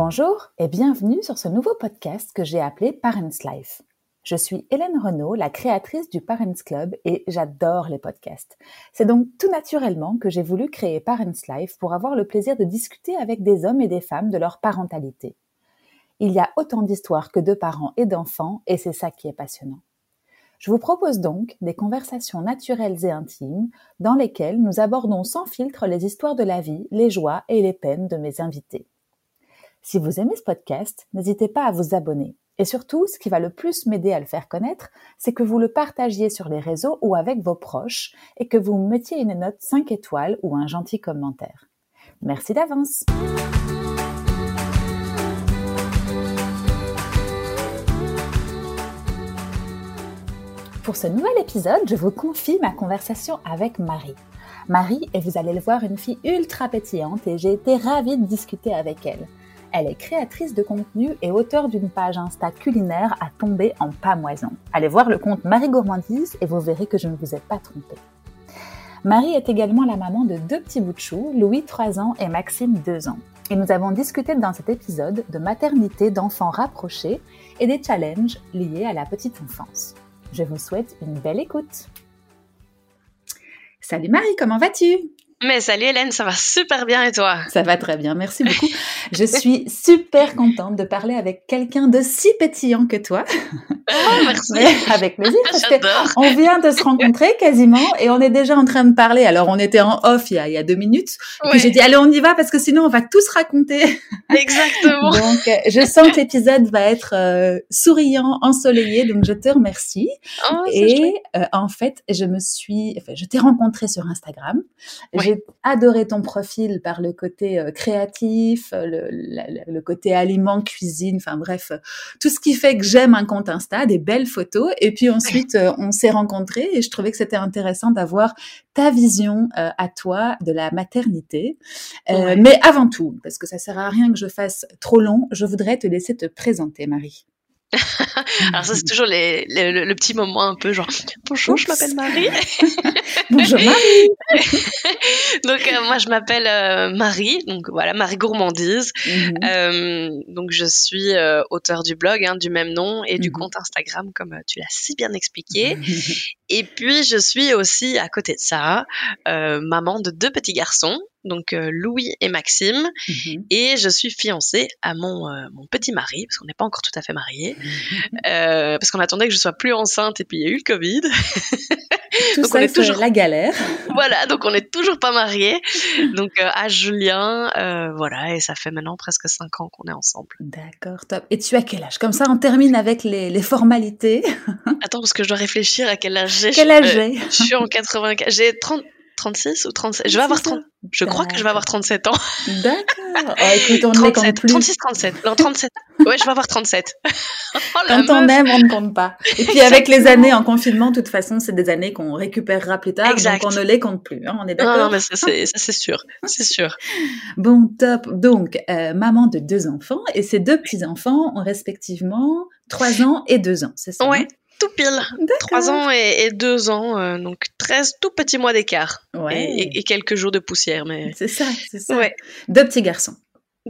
Bonjour et bienvenue sur ce nouveau podcast que j'ai appelé Parents Life. Je suis Hélène Renaud, la créatrice du Parents Club et j'adore les podcasts. C'est donc tout naturellement que j'ai voulu créer Parents Life pour avoir le plaisir de discuter avec des hommes et des femmes de leur parentalité. Il y a autant d'histoires que de parents et d'enfants et c'est ça qui est passionnant. Je vous propose donc des conversations naturelles et intimes dans lesquelles nous abordons sans filtre les histoires de la vie, les joies et les peines de mes invités. Si vous aimez ce podcast, n'hésitez pas à vous abonner. Et surtout, ce qui va le plus m'aider à le faire connaître, c'est que vous le partagiez sur les réseaux ou avec vos proches et que vous mettiez une note 5 étoiles ou un gentil commentaire. Merci d'avance. Pour ce nouvel épisode, je vous confie ma conversation avec Marie. Marie est, vous allez le voir, une fille ultra pétillante et j'ai été ravie de discuter avec elle. Elle est créatrice de contenu et auteure d'une page Insta culinaire à tomber en pamoison. Allez voir le compte Marie Gourmandise et vous verrez que je ne vous ai pas trompé. Marie est également la maman de deux petits bouts de chou, Louis 3 ans et Maxime 2 ans. Et nous avons discuté dans cet épisode de maternité d'enfants rapprochés et des challenges liés à la petite enfance. Je vous souhaite une belle écoute. Salut Marie, comment vas-tu? Mais salut Hélène, ça va super bien et toi? Ça va très bien, merci beaucoup. Je suis super contente de parler avec quelqu'un de si pétillant que toi. Oh, merci. avec plaisir, parce on vient de se rencontrer quasiment et on est déjà en train de parler. Alors, on était en off il y a, il y a deux minutes. Puis j'ai dit, allez, on y va parce que sinon, on va tous raconter. Exactement. donc, euh, je sens que l'épisode va être euh, souriant, ensoleillé. Donc, je te remercie. Oh, et euh, en fait, je me suis, enfin, je t'ai rencontré sur Instagram. J'ai adoré ton profil par le côté créatif, le, le, le, côté aliment, cuisine, enfin bref, tout ce qui fait que j'aime un compte Insta des belles photos. Et puis ensuite, euh, on s'est rencontrés et je trouvais que c'était intéressant d'avoir ta vision euh, à toi de la maternité. Euh, mais avant tout, parce que ça sert à rien que je fasse trop long, je voudrais te laisser te présenter, Marie. Alors ça c'est toujours les, le, petit moment un peu genre bonjour je m'appelle Marie. bonjour Marie. donc euh, moi je m'appelle euh, Marie donc voilà Marie gourmandise. Mhm. euh, donc je suis auteur du blog hein, du même nom et du mhm. compte Instagram comme tu l'as si bien expliqué. et puis je suis aussi à côté de ça maman de deux petits garçons donc euh, Louis et Maxime, mhm. et je suis fiancée à mon, euh, mon petit mari, parce qu'on n'est pas encore tout à fait mariés, euh, parce qu'on attendait que je sois plus enceinte, et puis il y a eu le Covid. Tout donc ça, on est toujours la galère. voilà, donc on n'est toujours pas mariés. Donc à Julien, voilà, et ça fait maintenant presque cinq ans qu'on est ensemble. D'accord, top. Et tu as quel âge? Comme ça, on termine avec les, les formalités. Attends, parce que je dois réfléchir à quel âge j'ai. Quel âge j'ai? Je suis en 84. J'ai 30. 36 ou 37 Je vais avoir 30. Je crois que je vais avoir 37 ans. D'accord. Oh, écoute, on 37, compte plus. 36, 37. Non, 37. Ouais, je vais avoir 37. oh, Quand on aime, on ne compte pas. Et puis avec les années en confinement, de toute façon, c'est des années qu'on récupérera plus tard. Exact. Donc on ne les compte plus. Hein, on est d'accord. Non, mais ça c'est sûr. C'est sûr. Bon, top. Donc, euh, maman de deux enfants et ces deux petits-enfants ont respectivement 3 ans et 2 ans, c'est ça Ouais. Tout pile. 3 ans et, 2 ans, euh, donc 13 tout petits mois d'écart. Ouais. Et, quelques jours de poussière. mais C'est ça, c'est ça. Ouais. Deux petits garçons.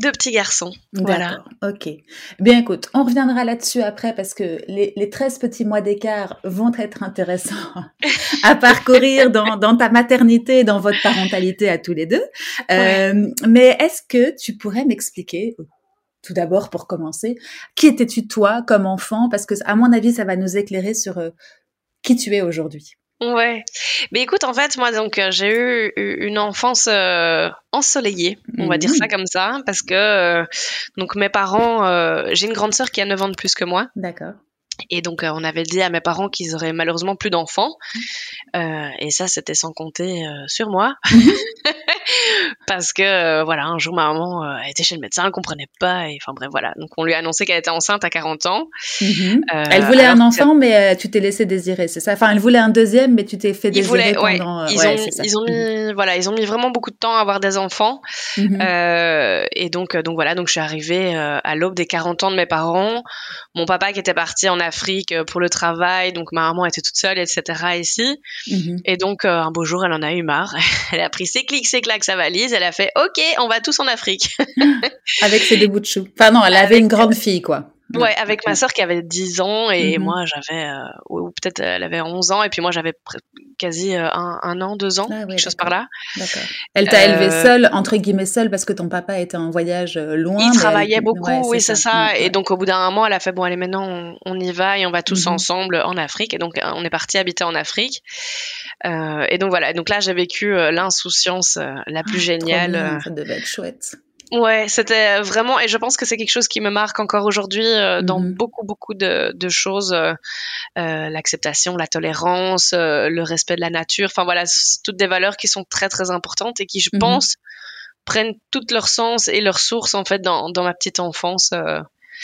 Deux petits garçons. Voilà. Ok. Bien, écoute, on reviendra là-dessus après parce que les, les 13 petits mois d'écart vont être intéressants à parcourir dans, dans, ta maternité, dans votre parentalité à tous les deux. Euh, mais est-ce que tu pourrais m'expliquer, tout d'abord pour commencer, qui étais-tu toi comme enfant? Parce que à mon avis, ça va nous éclairer sur euh, qui tu es aujourd'hui. Ouais. Mais écoute, en fait, moi, donc, euh, j'ai eu une enfance euh, ensoleillée, on va dire ça mmh. comme ça, parce que donc mes parents, j'ai une grande sœur qui a 9 ans de plus que moi. D'accord. Et donc, on avait dit à mes parents qu'ils auraient malheureusement plus d'enfants. Euh, et ça, c'était sans compter sur moi. parce que euh, voilà, un jour ma maman euh, était chez le médecin, elle comprenait pas, et enfin bref voilà. Donc on lui a annoncé qu'elle était enceinte à 40 ans. Mhm. Euh, elle voulait un enfant, mais tu t'es laissé désirer, c'est ça? Enfin, elle voulait un deuxième, mais tu t'es fait désirer pendant. Ils, ont, ils ont mis voilà, ils ont mis vraiment beaucoup de temps à avoir des enfants. Mhm. et donc donc voilà, donc je suis arrivée à l'aube des 40 ans de mes parents. Mon papa qui était parti en Afrique pour le travail, donc ma maman était toute seule, etc. ici. Mhm. Et donc un beau jour, elle en a eu marre. elle a pris ses clics, ses claques avec sa valise, elle a fait OK, on va tous en Afrique. avec ses deux bouts de chou. Enfin non, elle avait une grande fille quoi. Ouais, avec ma sœur qui avait 10 ans et mhm. moi j'avais, euh, ou peut-être elle avait 11 ans et puis moi j'avais quasi euh, un, un, an, deux ans, ah quelque chose par là. D'accord. Elle t'a euh... élevée seule, entre guillemets seule, parce que ton papa était en voyage euh, loin. Il travaillait beaucoup, oui, c'est ça. Et donc au bout d'un moment, elle a fait, bon allez maintenant on, y va et on va tous mhm. ensemble en Afrique. Et donc on est parti habiter en Afrique. et donc voilà, donc là j'ai vécu l'insouciance la plus ah, géniale. ça devait être chouette. Ouais, c'était vraiment, et je pense que c'est quelque chose qui me marque encore aujourd'hui euh, dans mhm. beaucoup, beaucoup de, de choses. Euh, euh, L'acceptation, la tolérance, euh, le respect de la nature. Enfin voilà, toutes des valeurs qui sont très, très importantes et qui, je mhm. pense, prennent tout leur sens et leur source, en fait, dans, dans ma petite enfance.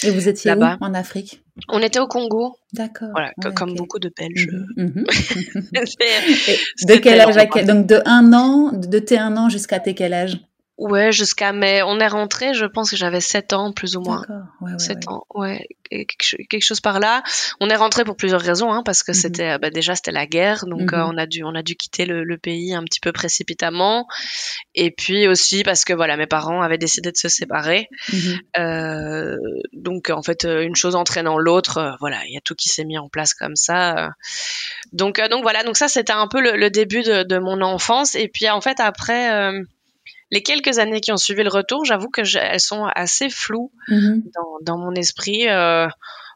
et vous étiez là-bas en Afrique? On était au Congo. D'accord. Voilà, comme beaucoup de Belges. Mhm. de quel âge à quel... Donc de un an, de tes un an jusqu'à tes quel âge? Ouais, jusqu'à mai. On est rentré, je pense que j'avais 7 ans, plus ou moins. Ouais, ouais, 7 ans, ouais. quelque, chose par là. On est rentré pour plusieurs raisons, hein, parce que mhm. c'était, bah, déjà, c'était la guerre, donc euh, mhm. on a dû, on a dû quitter le, le, pays un petit peu précipitamment. Et puis aussi parce que voilà, mes parents avaient décidé de se séparer. Mhm. Euh, donc en fait, une chose entraînant l'autre, euh, voilà, il y a tout qui s'est mis en place comme ça. Donc, euh, donc voilà, donc ça c'était un peu le, le début de, de, mon enfance. Et puis en fait après les quelques années qui ont suivi le retour, j'avoue que elles sont assez floues mm-hmm. dans, mon esprit. Euh,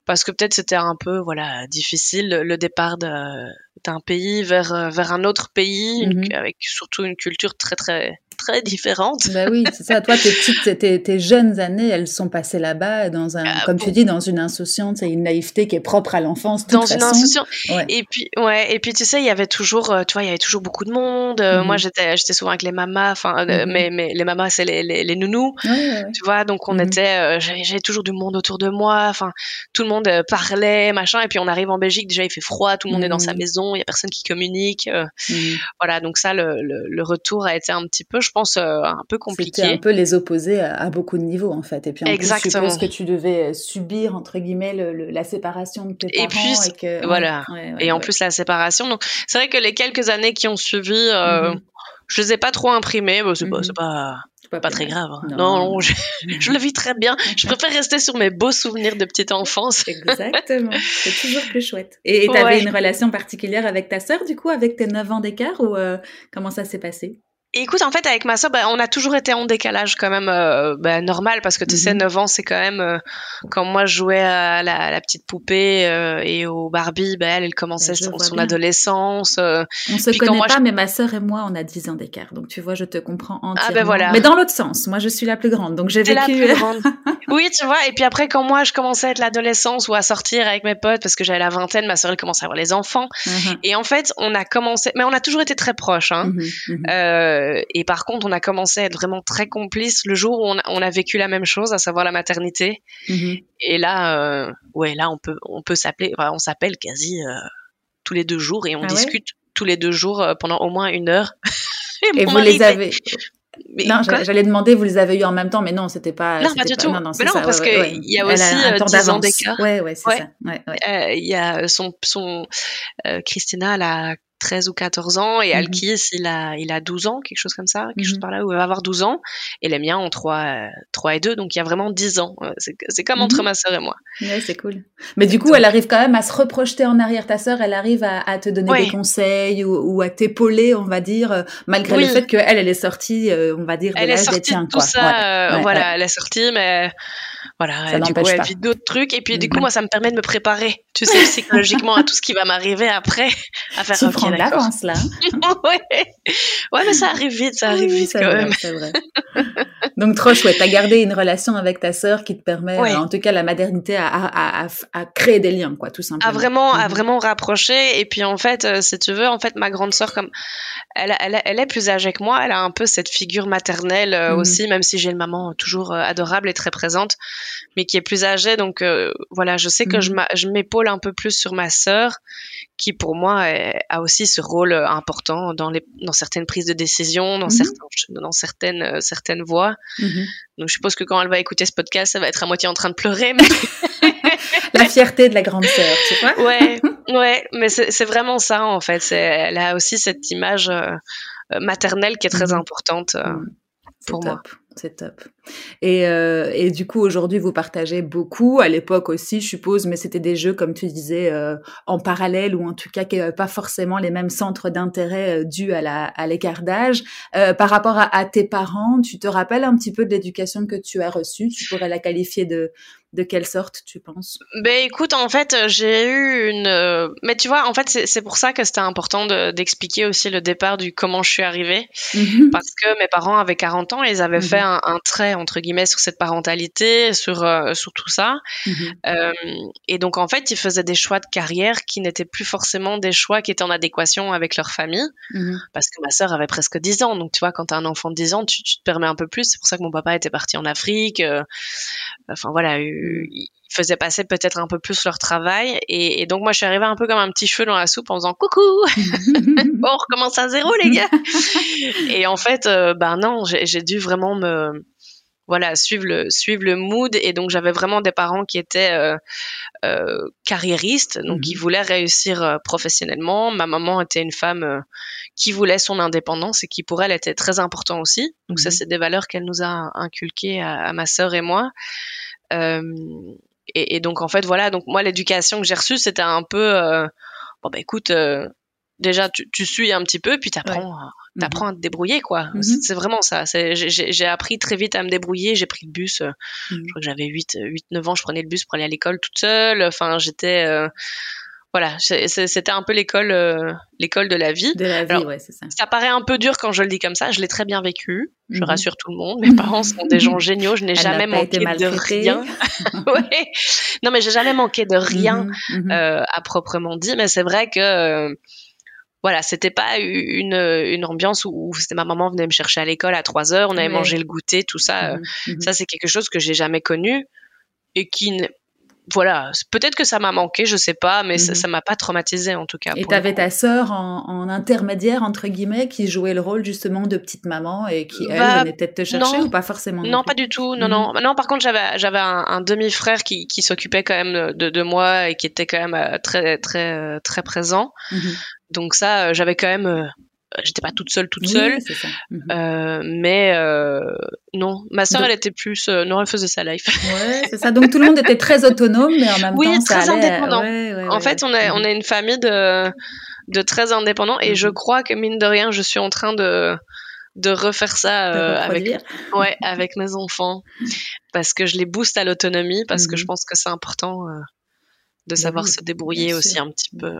parce que peut-être c'était un peu voilà difficile le départ d'un pays vers vers un autre pays mm-hmm. avec surtout une culture très très très différentes. Bah oui, c'est ça. Toi, tes petites, tes, tes, jeunes années, elles sont passées là-bas dans un, ah, comme tu dis, dans une insouciance et une naïveté qui est propre à l'enfance. Dans une insouciance. Et puis, ouais. Et puis, tu sais, il y avait toujours, euh, tu vois, il y avait toujours beaucoup de monde. Euh, moi, mhm. j'étais, j'étais souvent avec les mamas. Enfin, euh, mhm. mais, mais les mamas, c'est les, les, les, nounous. tu vois, donc on mhm. était, j'avais toujours du monde autour de moi. Enfin, tout le monde parlait, machin. Et puis, on arrive en Belgique, déjà, il fait froid, tout le monde est dans sa maison, il y a personne qui communique. Voilà. Donc ça, le, le, le, retour a été un petit peu, je pense, euh, un peu compliqué. C'était un peu les opposés à, beaucoup de niveaux en fait. Et puis en Exactement. plus, je suppose que tu devais subir entre guillemets la séparation de tes parents. Et puis que, voilà. et en plus la séparation. Donc c'est vrai que les quelques années qui ont suivi, euh, mm-hmm. je les ai pas trop imprimées. Bon, c'est pas, mm-hmm. pas très grave. Hein. Non, je, je, le vis très bien. Je préfère rester sur mes beaux souvenirs de petite enfance. Exactement. C'est toujours plus chouette. Et tu avais une relation particulière avec ta sœur, du coup, avec tes 9 ans d'écart, ou euh, comment ça s'est passé? Écoute, en fait, avec ma soeur, bah, on a toujours été en décalage quand même euh, bah, normal parce que tu sais, 9 mhm. ans, c'est quand même euh, quand moi je jouais à la, petite poupée euh, et au Barbie, bah, elle, elle commençait son, son adolescence. on se connaît pas, mais ma soeur et moi, on a 10 ans d'écart. Donc tu vois, je te comprends entièrement. Ah ben voilà. Mais dans l'autre sens, moi je suis la plus grande, donc j'ai vécu. La plus grande. oui, tu vois. Et puis après, quand moi je commençais à être l'adolescence ou à sortir avec mes potes parce que j'avais la vingtaine, ma soeur elle commençait à avoir les enfants. Mhm. Et en fait, on a commencé, mais on a toujours été très proches. Hein. Mhm, euh, et par contre, on a commencé à être vraiment très complices le jour où on a, on a vécu la même chose, à savoir la maternité. Mm-hmm. Et là, euh, ouais, là, on peut, on peut s'appeler, enfin, on s'appelle quasi euh, tous les deux jours et on ah discute tous les deux jours pendant au moins une heure. et, vous les avez. Mais non, j'allais demander, vous les avez eu en même temps, mais non, c'était pas. Non, pas du tout. Non, non, mais non, ça, parce qu'il ouais, y a aussi a un 10 ans d'écart. Ouais, ouais, c'est ça. Il y a son, son Christina, elle a 13 ou 14 ans et mmh Alkis il a il a 12 ans quelque chose comme ça quelque chose mmh par là où il va avoir 12 ans. Et les miens ont 3 3 et 2 donc il y a vraiment 10 ans. C'est c'est comme entre mmh ma sœur et moi. Ouais c'est cool. Mais du coup elle arrive quand même à se reprojeter en arrière. Ta sœur elle arrive à, à te donner des conseils ou, ou à t'épauler on va dire euh, malgré le fait que elle elle est sortie euh, on va dire elle est sortie de tout ça euh, voilà elle est sortie mais voilà, du coup, elle vit d'autres trucs. Et puis, du coup, moi, ça me permet de me préparer, tu sais, psychologiquement à tout ce qui va m'arriver après, à faire un prends de l'avance, là. ouais. ouais, mais ça arrive vite, ça arrive vite quand même. C'est vrai. Donc, trop chouette. T'as gardé une relation avec ta sœur qui te permet, en tout cas, la maternité à, à, à, à, créer des liens, quoi, tout simplement. À vraiment, à mhm. vraiment rapprocher. Et puis, en fait, euh, si tu veux, en fait, ma grande sœur, comme, elle, elle, elle, est plus âgée que moi, elle a un peu cette figure maternelle euh, mhm. aussi, même si j'ai une maman toujours euh, adorable et très présente mais qui est plus âgée. Donc euh, voilà, je sais que mhm. je m'épaule un peu plus sur ma sœur, qui pour moi a aussi ce rôle euh, important dans, les, dans certaines prises de décision, dans, mhm. certains, dans certaines, euh, certaines voix. Mhm. Donc je suppose que quand elle va écouter ce podcast, ça va être à moitié en train de pleurer. La fierté de la grande sœur, tu vois Ouais, ouais, mais c'est vraiment ça en fait. Elle a aussi cette image maternelle qui est très importante pour moi. C'est top. Et, euh, et, du coup, aujourd'hui, vous partagez beaucoup. À l'époque aussi, je suppose, mais c'était des jeux, comme tu disais, euh, en parallèle ou en tout cas qui n'avaient pas forcément les mêmes centres d'intérêt euh, dus à la à l'écart d'âge. Euh, par rapport à, à, tes parents, tu te rappelles un petit peu de l'éducation que tu as reçue? Tu pourrais la qualifier de de quelle sorte, tu penses? Ben écoute, en fait, j'ai eu une. Euh, mais tu vois, en fait, c'est pour ça que c'était important d'expliquer aussi le départ du comment je suis arrivée, mhm. parce que mes parents avaient 40 ans, et ils avaient fait mhm. un, trait entre guillemets sur cette parentalité, sur euh, sur tout ça, mhm. euh, et donc en fait, ils faisaient des choix de carrière qui n'étaient plus forcément des choix qui étaient en adéquation avec leur famille, parce que ma sœur avait presque 10 ans, donc tu vois, quand tu as un enfant de 10 ans, tu, tu te permets un peu plus. C'est pour ça que mon papa était parti en Afrique. enfin voilà ils faisaient passer peut-être un peu plus leur travail. Et, donc moi, je suis arrivée un peu comme un petit cheveu dans la soupe en disant coucou, bon, on recommence à zéro les gars. et en fait, euh, ben non, j'ai dû vraiment me voilà suivre le suivre le mood et donc j'avais vraiment des parents qui étaient euh, euh, carriéristes donc qui mhm. voulaient réussir professionnellement ma maman était une femme qui voulait son indépendance et qui pour elle était très important aussi donc ça mhm. c'est des valeurs qu'elle nous a inculquées à, à ma sœur et moi et, et, donc en fait voilà, donc moi l'éducation que j'ai reçue c'était un peu euh, bon bah écoute euh, déjà tu, tu, suis un petit peu puis t'apprends ouais. t'apprends à te débrouiller quoi. -hmm. c'est vraiment ça. J'ai appris très vite à me débrouiller. J'ai pris le bus je crois que j'avais 8 8 9 ans. Je prenais le bus pour aller à l'école toute seule. Enfin j'étais euh, voilà, c'était un peu l'école, euh, l'école de la vie. De la vie, ouais, c'est ça. Ça paraît un peu dur quand je le dis comme ça. Je l'ai très bien vécu. Je mm -hmm. rassure tout le monde. Mes parents sont des gens géniaux. Je n'ai jamais manqué de rien. ouais. Non, mais j'ai jamais manqué de rien mm -hmm. euh, à proprement dit. Mais c'est vrai que euh, voilà, c'était pas une, une ambiance où, c'était ma maman venait me chercher à l'école à 3 heures, on avait ouais. mangé le goûter, tout ça. Mm -hmm. Ça, c'est quelque chose que j'ai jamais connu et qui voilà, peut-être que ça m'a manqué, je sais pas, mais ça m'a pas traumatisé en tout cas. Et tu avais ta sœur en, en, intermédiaire entre guillemets qui jouait le rôle justement de petite maman et qui elle bah, venait peut-être te chercher non, ou pas forcément. Non, pas du tout. Non, mmh. non, non. Par contre, j'avais j'avais un, un demi-frère qui, qui s'occupait quand même de, de moi et qui était quand même euh, très très euh, très présent. Mmh. Donc ça, euh, j'avais quand même euh, j'étais pas toute seule toute oui, seule. ça. Mm -hmm. euh, mais euh, non. Ma sœur elle était plus euh, non elle faisait sa life. Ouais c'est ça. Donc tout le monde était très autonome mais en même oui, temps très ça allait... indépendant. ouais, ouais, en fait on est on est une famille de de très indépendants et je crois que mine de rien je suis en train de de refaire ça euh, avec ouais avec mes enfants. Parce que je les booste à l'autonomie parce que je pense que c'est important euh, de savoir oui, se débrouiller aussi un petit peu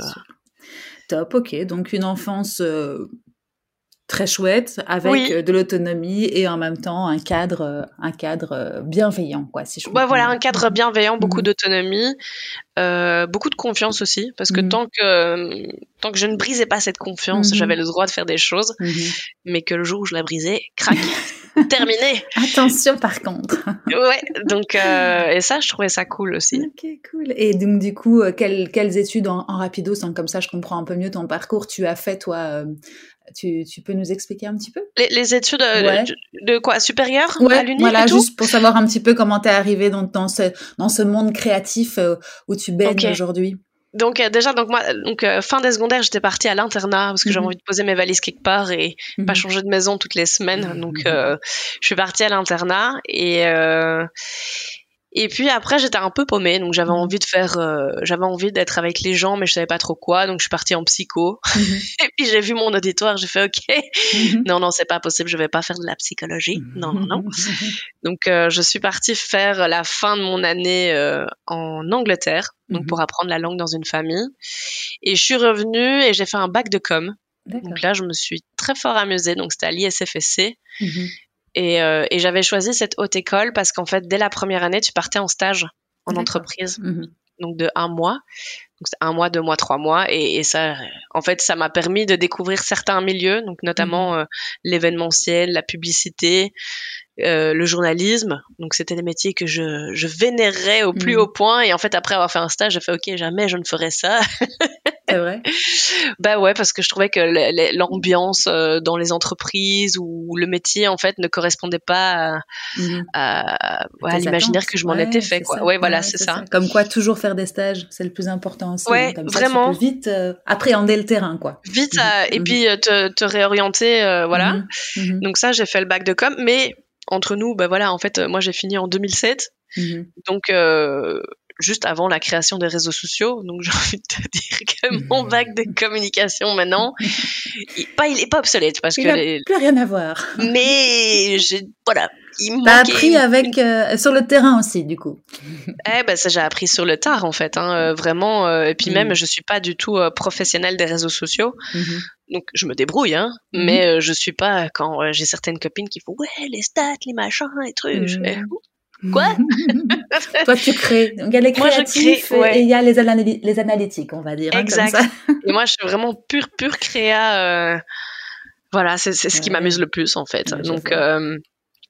Top, ok. Donc une enfance euh, très chouette avec oui. Euh, de l'autonomie et en même temps un cadre, euh, un cadre bienveillant, quoi. Si je ouais, voilà, un cadre bienveillant, beaucoup mmh. d'autonomie, euh, beaucoup de confiance aussi, parce que mmh. tant que tant que je ne brisais pas cette confiance, mmh. j'avais le droit de faire des choses, mais que le jour où je la brisais, crac. terminé. Attention par contre. ouais, donc euh, et ça, je trouvais ça cool aussi. Ok, cool. Et donc du coup, euh, quelles, quelles études en, en rapido, sans comme ça, je comprends un peu mieux ton parcours. Tu as fait toi. Tu, tu, peux nous expliquer un petit peu? Les, les études euh, ouais. de, de, quoi? Supérieures? Ouais, à l'UNI Voilà, juste pour savoir un petit peu comment t'es arrivé dans, dans, ce, dans ce monde créatif euh, où tu baignes okay. aujourd'hui. Donc euh, déjà donc moi donc euh, fin des secondaires j'étais partie à l'internat parce que mmh. j'avais envie de poser mes valises quelque part et mmh. pas changer de maison toutes les semaines donc euh, je suis partie à l'internat et et puis après j'étais un peu paumée donc j'avais envie de faire j'avais envie d'être avec les gens mais je savais pas trop quoi donc je suis partie en psycho mmh. et puis j'ai vu mon auditoire j'ai fait ok non non c'est pas possible je vais pas faire de la psychologie non non non donc je suis partie faire la fin de mon année en Angleterre donc pour apprendre la langue dans une famille. Et je suis revenue et j'ai fait un bac de com. Donc là, je me suis très fort amusée. Donc c'était à l'ISFSC. Et, euh, et j'avais choisi cette haute école parce qu'en fait, dès la première année, tu partais en stage en entreprise. Mmh. Donc de un mois. Donc c'est un mois, deux mois, trois mois. Et, et ça, en fait, ça m'a permis de découvrir certains milieux, donc notamment euh, l'événementiel, la publicité, euh, le journalisme. Donc c'était des métiers que je, je vénérais au plus mmh. haut point. Et en fait, après avoir fait un stage, j'ai fait OK, jamais je ne ferai ça. C'est vrai. bah ouais, parce que je trouvais que l'ambiance euh, dans les entreprises ou le métier en fait ne correspondait pas à, mhm. l'imaginaire que je m'en étais fait. Quoi. Ouais, voilà, c'est ça. Comme quoi, toujours faire des stages, c'est le plus important aussi. Ouais, Comme vraiment. Ça, tu peux vite euh, appréhender le terrain, quoi. Vite, mhm. et puis te, te réorienter, voilà. Donc ça, j'ai fait le bac de com, mais entre nous, bah voilà, en fait, moi j'ai fini en 2007. Donc, euh, juste avant la création des réseaux sociaux. Donc j'ai envie de te dire que mon mmh. bac de communication maintenant, il, pas, il est pas obsolète parce il que plus rien à voir. Mais j'ai voilà. T'as appris avec euh, sur le terrain aussi du coup. Eh ben ça j'ai appris sur le tard en fait, hein, euh, vraiment. Euh, et puis même mmh. je suis pas du tout professionnelle des réseaux sociaux. Mmh Donc je me débrouille, hein, mais je suis pas quand j'ai certaines copines qui font ouais les stats, les machins, les trucs. Quoi? Toi, tu crées. Donc, il y a les créatifs et il y a les, les, analytiques, on va dire. Hein, exact. et moi, je suis vraiment pur, pur créa. Euh, voilà, c'est ce qui m'amuse le plus, en fait. donc, euh,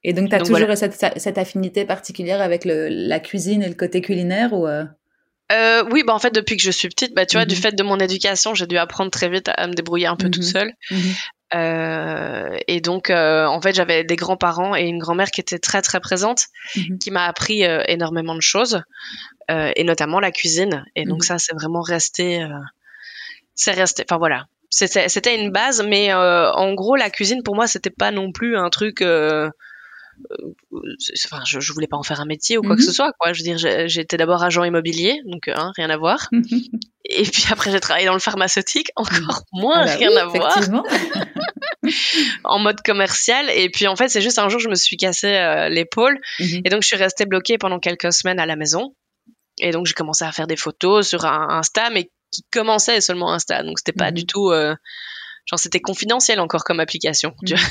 et donc, tu as toujours cette, cette, affinité particulière avec le, la cuisine et le côté culinaire ou euh? oui, bah en fait depuis que je suis petite, bah tu vois, du mhm. fait de mon éducation, j'ai dû apprendre très vite à, me débrouiller un peu toute seule. Mhm. Euh, et donc, euh, en fait, j'avais des grands-parents et une grand-mère qui était très très présente, mhm. qui m'a appris euh, énormément de choses, et notamment la cuisine. Et donc mhm. ça, c'est vraiment resté, c'est resté. Enfin voilà, c'était une base, mais en gros, la cuisine pour moi, c'était pas non plus un truc enfin, je, je voulais pas en faire un métier ou quoi que ce mhm. soit, quoi. Je veux dire, j'étais d'abord agent immobilier, donc hein, rien à voir. Et puis après, j'ai travaillé dans le pharmaceutique, encore moins bah rien à voir. en mode commercial. Et puis en fait, c'est juste un jour, je me suis cassé euh, l'épaule, mhm. et donc je suis restée bloquée pendant quelques semaines à la maison. Et donc j'ai commencé à faire des photos sur un Insta, mais qui commençait seulement Insta, donc c'était pas mhm. du tout, euh, genre c'était confidentiel encore comme application. Tu vois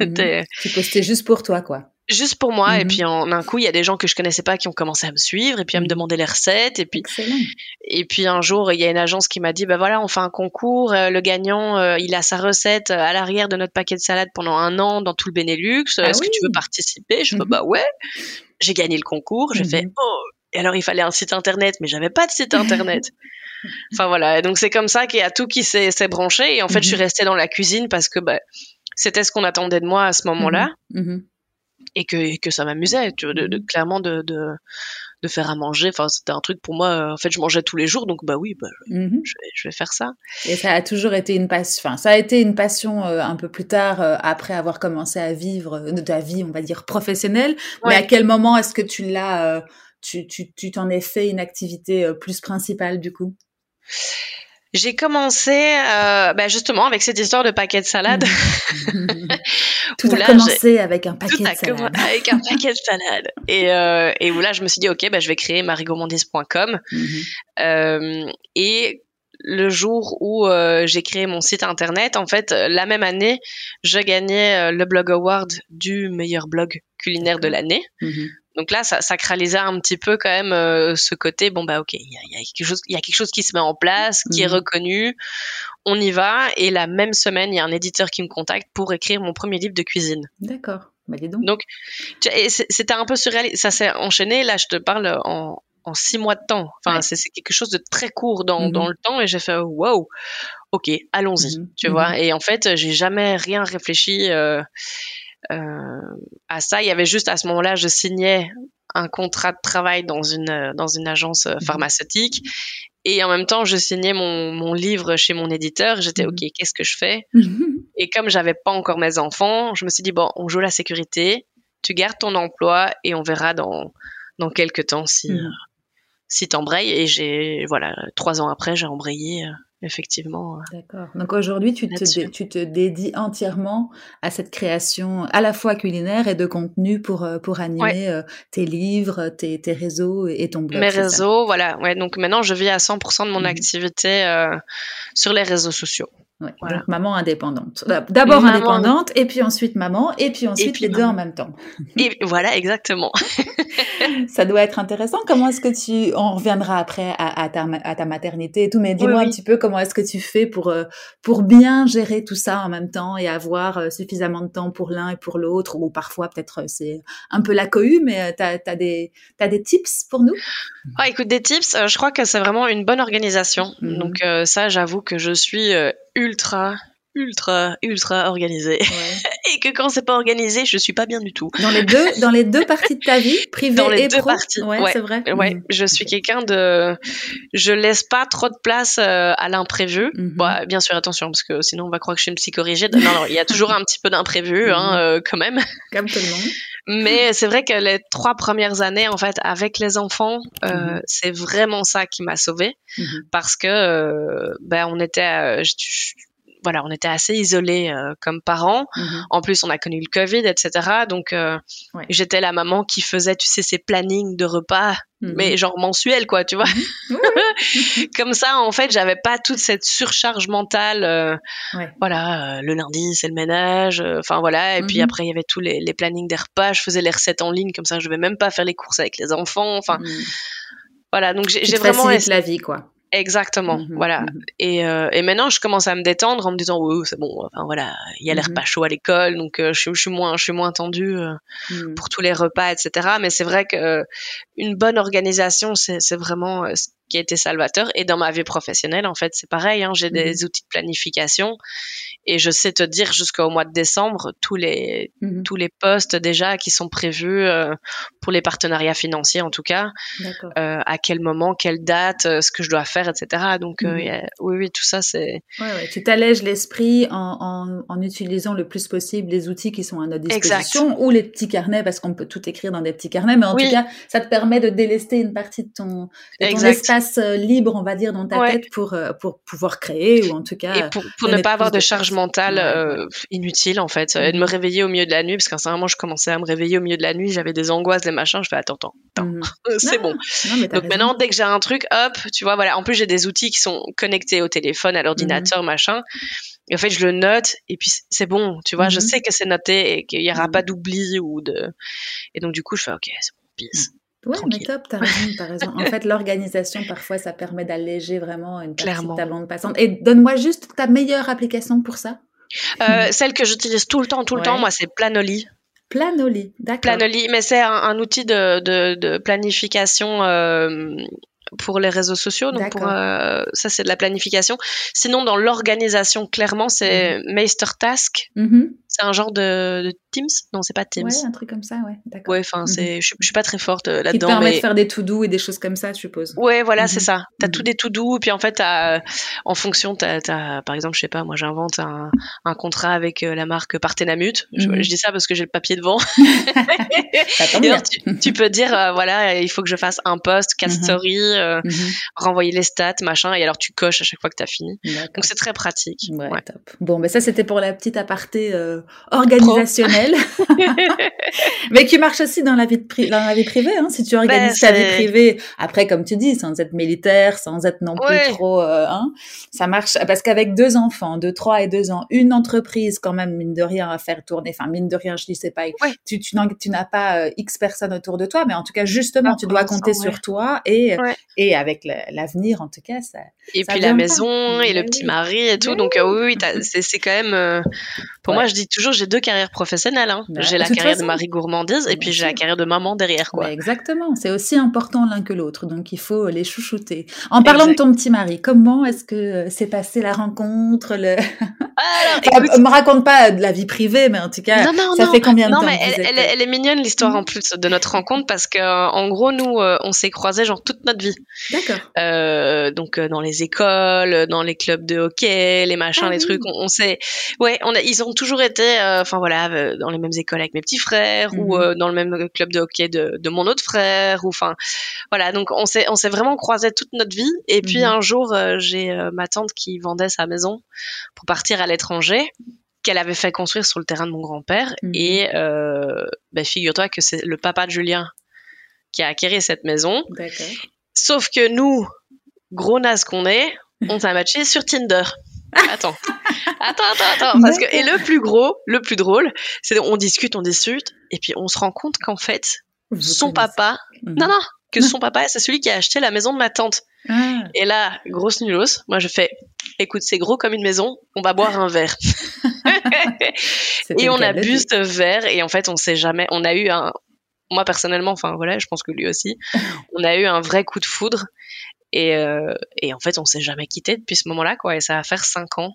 Mhm. Tu postais juste pour toi, quoi. Juste pour moi. Et mhm. puis en un coup, il y a des gens que je connaissais pas qui ont commencé à me suivre et puis à me mhm. demander les recettes. Et puis, et puis un jour, il y a une agence qui m'a dit, bah voilà, on fait un concours. Euh, le gagnant, euh, il a sa recette à l'arrière de notre paquet de salade pendant un an dans tout le Benelux. Ah Est-ce que tu veux participer? Je fais, bah ouais. J'ai gagné le concours. J'ai fait, oh. Et alors, il fallait un site internet, mais j'avais pas de site internet. enfin voilà. Et donc c'est comme ça qu'il y a tout qui s'est branché. Et en fait, je suis restée dans la cuisine parce que, bah, c'était ce qu'on attendait de moi à ce moment-là. Mhm. Mhm. Et que, que ça m'amusait, de, de, clairement de, de, de, faire à manger. Enfin, c'était un truc pour moi. En fait, je mangeais tous les jours, donc bah oui, bah, je, vais, je, vais, faire ça. Et ça a toujours été une passion. Enfin, ça a été une passion euh, un peu plus tard, euh, après avoir commencé à vivre de ta vie, on va dire professionnelle. Mais à quel moment est-ce que tu l'as, euh, tu, tu, tu t'en es fait une activité plus principale du coup? J'ai commencé euh, bah justement avec cette histoire de paquet de salade. tout a commencé avec un paquet de salade. avec un paquet de salade. Et, euh, et où là, je me suis dit, ok, bah, je vais créer marigourmandise.com. Mm-hmm. euh, et le jour où j'ai créé mon site internet, en fait, la même année, je gagnais le Blog Award du meilleur blog culinaire de l'année. Mm-hmm. Donc là, ça sacralisait un petit peu quand même euh, ce côté. Bon bah ok, il y a, quelque chose, y a quelque chose qui se met en place, qui est mhm. reconnu. On y va. Et la même semaine, il y a un éditeur qui me contacte pour écrire mon premier livre de cuisine. D'accord. Bah dis donc. Donc c'était un peu surréaliste. Ça s'est enchaîné. Là, je te parle en, en six mois de temps. Enfin, c'est quelque chose de très court dans, mhm. dans le temps. Et j'ai fait wow. Ok, allons-y. Mhm. Tu vois. Et en fait, j'ai jamais rien réfléchi. Euh, à ça. Il y avait juste à ce moment-là, je signais un contrat de travail dans une dans une agence euh, mhm. pharmaceutique et en même temps je signais mon, mon livre chez mon éditeur j'étais mhm. ok qu'est-ce que je fais? Mhm. et comme j'avais pas encore mes enfants je me suis dit bon on joue la sécurité tu gardes ton emploi et on verra dans dans quelques temps si si t'embrayes et j'ai voilà trois ans après j'ai embrayé euh, effectivement. Euh, D'accord. Donc aujourd'hui, tu te, tu te dédies entièrement à cette création à la fois culinaire et de contenu pour, euh, pour animer euh, tes livres, tes, tes, réseaux et ton blog. Mes réseaux, voilà. Ouais, donc maintenant, je vis à 100% de mon mmh. activité euh, sur les réseaux sociaux. Ouais, Donc maman indépendante. D'abord indépendante, et puis ensuite maman, et puis ensuite les deux en même temps. Et voilà, exactement. ça doit être intéressant. Comment est-ce que tu, on reviendra après à, ta, à ta maternité et tout, mais dis-moi un petit peu comment est-ce que tu fais pour, euh, pour bien gérer tout ça en même temps et avoir euh, suffisamment de temps pour l'un et pour l'autre, ou parfois peut-être euh, c'est un peu la cohue, mais tu as, des, as des tips pour nous? Ah, Écoute, des tips, je crois que c'est vraiment une bonne organisation. Mmh Donc ça, j'avoue que je suis ultra ultra ultra organisé. Et que quand c'est pas organisé je suis pas bien du tout. Dans les deux dans les deux parties de ta vie privée dans les deux parties. Ouais, c'est vrai. Ouais mm. je suis quelqu'un de je laisse pas trop de place euh, à l'imprévu. Mm-hmm. bien sûr attention parce que sinon on va croire que je suis une psychorigide. Non non il y a toujours un petit peu d'imprévu hein, mm-hmm. euh, quand même. Comme tout le monde. Mais c'est vrai que les trois premières années en fait avec les enfants euh, c'est vraiment ça qui m'a sauvée. Parce que ben on était je, voilà, on était assez isolés euh, comme parents. Mhm. En plus, on a connu le Covid, etc. Donc, euh, j'étais la maman qui faisait, tu sais, ses plannings de repas, mhm. mais genre mensuels, quoi, tu vois. Mhm. comme ça, en fait, j'avais pas toute cette surcharge mentale. Euh, voilà, le lundi, c'est le ménage. Enfin, voilà. Et puis après, il y avait tous les, les, plannings des repas. Je faisais les recettes en ligne, comme ça, je devais même pas faire les courses avec les enfants. Enfin, voilà. Donc, j'ai vraiment. la vie, quoi. Exactement, mmh voilà. Mmh et, euh, et maintenant, je commence à me détendre en me disant, oui, c'est bon. Enfin voilà, il y a l'air mmh pas chaud à l'école, donc euh, je, je, suis moins, je suis moins tendue euh, pour tous les repas, etc. Mais c'est vrai que une bonne organisation, c'est vraiment ce qui a été salvateur. Et dans ma vie professionnelle, en fait, c'est pareil. Hein, J'ai des outils de planification et je sais te dire jusqu'au mois de décembre tous les mhm. tous les postes déjà qui sont prévus euh, pour les partenariats financiers en tout cas euh, à quel moment quelle date euh, ce que je dois faire etc donc mhm. oui oui tout ça c'est ouais, ouais. tu t'allèges l'esprit en, en, en, utilisant le plus possible les outils qui sont à notre disposition ou les petits carnets parce qu'on peut tout écrire dans des petits carnets mais en tout cas ça te permet de délester une partie de ton, de ton espace libre on va dire dans ta tête pour pour pouvoir créer ou en tout cas et pour, pour ne pas avoir de charge mentale euh, inutile en fait et de me réveiller au milieu de la nuit parce qu'à un moment je commençais à me réveiller au milieu de la nuit j'avais des angoisses des machins je fais attends attends, mhm. c'est bon donc maintenant dès que j'ai un truc hop tu vois voilà en plus j'ai des outils qui sont connectés au téléphone à l'ordinateur mhm. machin et en fait, je le note et puis c'est bon, tu vois, je mhm. sais que c'est noté et qu'il n'y aura pas d'oubli ou de. Et donc, du coup, je fais OK, c'est bon, peace. Ouais, mais top, t'as raison, t'as raison. En fait, l'organisation, parfois, ça permet d'alléger vraiment une partie de ta bande passante. Et donne-moi juste ta meilleure application pour ça. Euh, celle que j'utilise tout le temps, tout le temps, moi, c'est Planoli. Planoli, d'accord. Planoli, mais c'est un, outil de, de, de planification euh, pour les réseaux sociaux. Donc pour, euh, ça, c'est de la planification. Sinon, dans l'organisation, clairement, c'est mmh. Task. Mm-hmm. C'est un genre de, de Teams? Non, c'est pas Teams. Ouais, un truc comme ça, ouais. D'accord. Ouais, enfin, c'est, mm-hmm. je, je, suis pas très forte euh, là-dedans. Qui te permet de faire des to-do et des choses comme ça, je suppose. Ouais, voilà, c'est mm-hmm. ça. T'as tout des to-do, et puis en fait, as, en fonction, t'as, as, par exemple, je sais pas, moi, j'invente un, un contrat avec euh, la marque Partenamut. Je, je, dis ça parce que j'ai le papier devant. alors, tu, tu, peux dire, voilà, il faut que je fasse un post, quatre stories, euh, mhm. renvoyer les stats, machin, et alors tu coches à chaque fois que tu as fini. Donc c'est très pratique. Ouais, Top. Bon, mais ça c'était pour la petite aparté euh, organisationnelle, mais qui marche aussi dans la vie, de dans la vie privée. Hein, si tu organises ben, ta vie privée, après comme tu dis, sans être militaire, sans être non plus trop, euh, hein, ça marche. Parce qu'avec deux enfants, de 3 et 2 ans, une entreprise quand même mine de rien à faire tourner. Enfin mine de rien, je dis c'est pas. Tu, tu, n'as pas X personnes autour de toi, mais en tout cas justement, tu dois compter sur toi et et avec l'avenir en tout cas ça et puis la maison et le petit mari et tout donc euh, oui, oui c'est quand même euh, pour moi je dis toujours j'ai deux carrières professionnelles hein. j'ai la carrière de Marie gourmandise et puis j'ai la carrière de maman derrière quoi. Exactement c'est aussi important l'un que l'autre donc il faut les chouchouter. En parlant de ton petit mari comment est-ce que euh, s'est passée la rencontre le Alors, me raconte pas de la vie privée mais en tout cas ça fait combien de temps mais elle, elle, est mignonne l'histoire en plus de notre rencontre parce que en gros nous on s'est croisés genre toute notre vie. D'accord. Euh, donc euh, dans les écoles, dans les clubs de hockey, les machins, ah les trucs, on. Ouais, on a, ils ont toujours été, euh, enfin voilà, euh, dans les mêmes écoles avec mes petits frères ou mhm. dans le même club de hockey de, de mon autre frère. Ou enfin voilà, donc on s'est on s'est vraiment croisés toute notre vie. Et puis mhm. un jour, j'ai ma tante qui vendait sa maison pour partir à l'étranger qu'elle avait fait construire sur le terrain de mon grand-père. Mhm. Et euh, ben, figure-toi que c'est le papa de Julien qui a acquéré cette maison. Sauf que nous, gros nas qu'on est, on s'est matché sur Tinder. Attends. Attends, attends, attends. Parce que, et le plus gros, le plus drôle, c'est on discute, on discute, et puis on se rend compte qu'en fait, son papa, mhm. non, non, que son papa, c'est celui qui a acheté la maison de ma tante. Ah. Et là, grosse nulos, moi je fais, écoute, c'est gros comme une maison, on va boire un verre. et on a bu ce verre, et en fait, on sait jamais, on a eu un, moi personnellement, enfin voilà, je pense que lui aussi, on a eu un vrai coup de foudre. Et, euh, et en fait, on s'est jamais quitté depuis ce moment-là, quoi. Et ça va faire cinq ans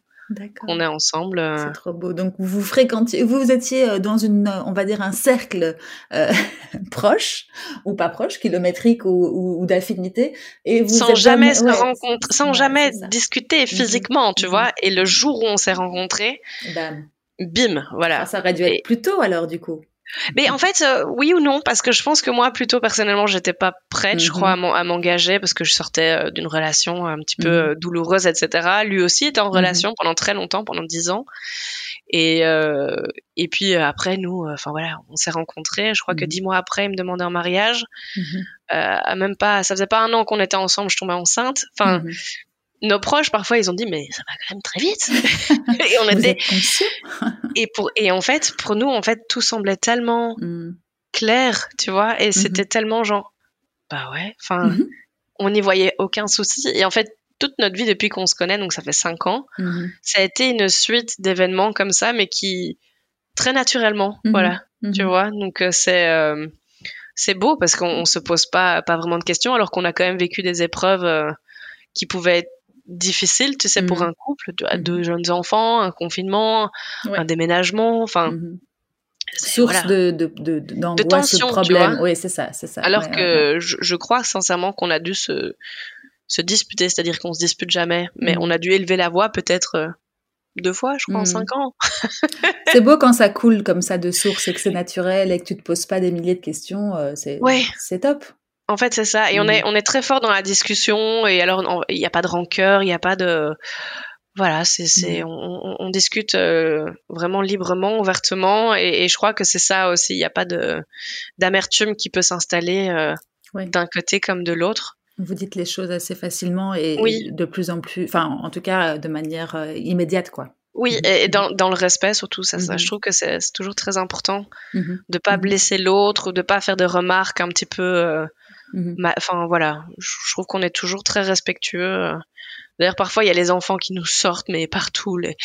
qu'on est ensemble. Euh. C'est trop beau. Donc vous fréquentiez, vous étiez euh, dans une, on va dire un cercle euh, proche ou pas proche, kilométrique ou, ou, d'affinité, et vous sans jamais se rencontrer, sans jamais discuter mhm. physiquement, tu mhm. vois. Et le jour où on s'est rencontrés, bim, voilà. ça aurait dû être plus tôt alors du coup. Mais en fait, euh, oui ou non, parce que je pense que moi, plutôt personnellement, j'étais pas prête, je crois, à m'engager parce que je sortais euh, d'une relation un petit peu mhm. euh, douloureuse, etc. Lui aussi était en mhm. relation pendant très longtemps, pendant dix ans. Et et puis après, nous, enfin voilà, on s'est rencontrés. Je crois que mhm. dix mois après, il me demandait en mariage. même pas, ça faisait pas un an qu'on était ensemble, je tombais enceinte. Enfin, nos proches parfois ils ont dit mais ça va quand même très vite et on était et pour et en fait pour nous en fait tout semblait tellement mm. clair tu vois et mm-hmm. c'était tellement genre bah ouais enfin mm-hmm. on n'y voyait aucun souci et en fait toute notre vie depuis qu'on se connaît donc ça fait cinq ans mm-hmm. ça a été une suite d'événements comme ça mais qui très naturellement voilà tu vois donc euh, c'est euh, c'est beau parce qu'on se pose pas pas vraiment de questions alors qu'on a quand même vécu des épreuves euh, qui pouvaient être difficile, tu sais, pour mhm. un couple, mhm. deux jeunes enfants, un confinement, un déménagement, enfin. Mhm. Source de, de, de, de tension, problème. Oui, c'est ça, c'est ça. Alors que Je, crois sincèrement qu'on a dû se, se disputer, c'est-à-dire qu'on se dispute jamais, mais on a dû élever la voix peut-être euh, deux fois, je crois, en cinq ans. c'est beau quand ça coule comme ça de source et que c'est naturel et que tu te poses pas des milliers de questions. Euh, c'est c'est top. En fait, c'est ça. Et on est mm. on est très fort dans la discussion. Et alors, il n'y a pas de rancœur, il n'y a pas de voilà, c'est c'est mm. on, on, discute euh, vraiment librement, ouvertement. Et, je crois que c'est ça aussi. Il n'y a pas de d'amertume qui peut s'installer euh, d'un côté comme de l'autre. Vous dites les choses assez facilement et, de plus en plus, enfin, en tout cas, de manière euh, immédiate, quoi. Oui, mm. et dans, dans, le respect surtout, ça, ça je mm-hmm. trouve que c'est toujours très important mm-hmm. de pas mm-hmm. blesser l'autre ou de pas faire de remarques un petit peu Mhm. Enfin voilà, je trouve qu'on est toujours très respectueux. D'ailleurs, parfois, il y a les enfants qui nous sortent, mais partout, les,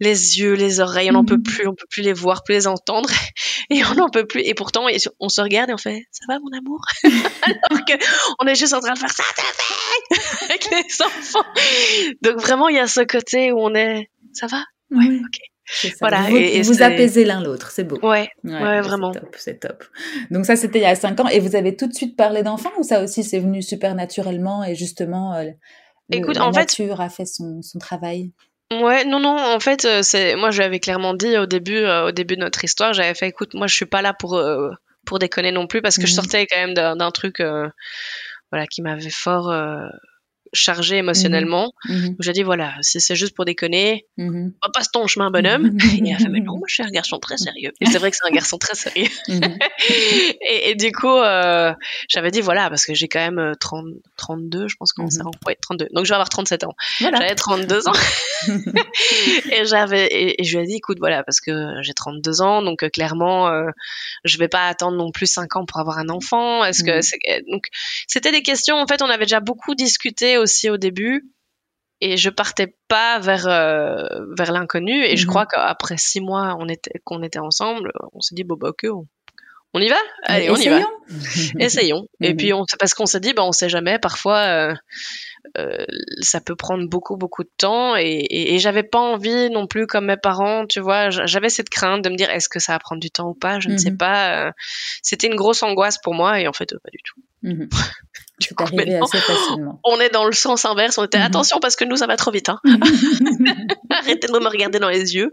les yeux, les oreilles, on n'en peut mhm. plus, on peut plus les voir, plus les entendre, et on n'en peut plus. Et pourtant, on se regarde et on fait, ça va, mon amour? Alors qu'on est juste en train de faire ça, ça avec les enfants. Donc vraiment, il y a ce côté où on est, ça va? Ouais, ok. Voilà, vous, et, vous apaisez l'un l'autre, c'est beau. Ouais, ouais, vraiment. C'est top, top, Donc ça, c'était il y a cinq ans. Et vous avez tout de suite parlé d'enfants ou ça aussi, c'est venu super naturellement et justement, euh, Écoute, la en nature fait, a fait son, son travail? Ouais, non, non, en fait, euh, c'est moi, je l'avais clairement dit au début, euh, au début de notre histoire, j'avais fait, écoute, moi, je suis pas là pour pour déconner non plus parce que je mmh sortais quand même d'un truc, voilà, qui m'avait fort chargé émotionnellement. Mmh. J'ai dit voilà, si c'est juste pour déconner, mmh. passe ton chemin, bonhomme. Et il a fait mais non, moi je suis un garçon très sérieux. Et c'est vrai que c'est un garçon très sérieux. Mhm. et, du coup, euh, j'avais dit voilà, parce que j'ai quand même 30, euh, 32, je pense qu'on s'est rencontrés, 32. Donc je vais avoir 37 ans. J'avais 32 ans. et j'avais et, je lui ai dit écoute voilà, parce que j'ai 32 ans, donc euh, clairement, euh, je vais pas attendre non plus 5 ans pour avoir un enfant. Est-ce que mhm. donc c'était des questions en fait, on avait déjà beaucoup discuté aussi au début. Et je partais pas vers euh, vers l'inconnu. Et je mhm. crois qu'après six mois on était qu'on était ensemble on s'est dit bon bah ok on, y va. Allez on y va. essayons. Et mhm. puis on parce qu'on s'est dit bah on sait jamais. Parfois euh, euh, ça peut prendre beaucoup beaucoup de temps. Et, et, j'avais pas envie non plus comme mes parents tu vois j'avais cette crainte de me dire est-ce que ça va prendre du temps ou pas? Je ne sais mhm. pas. C'était une grosse angoisse pour moi. Et en fait pas du tout Du coup, assez facilement. On est dans le sens inverse. On était mhm. attention parce que nous, ça va trop vite. Hein. Arrêtez de me regarder dans les yeux.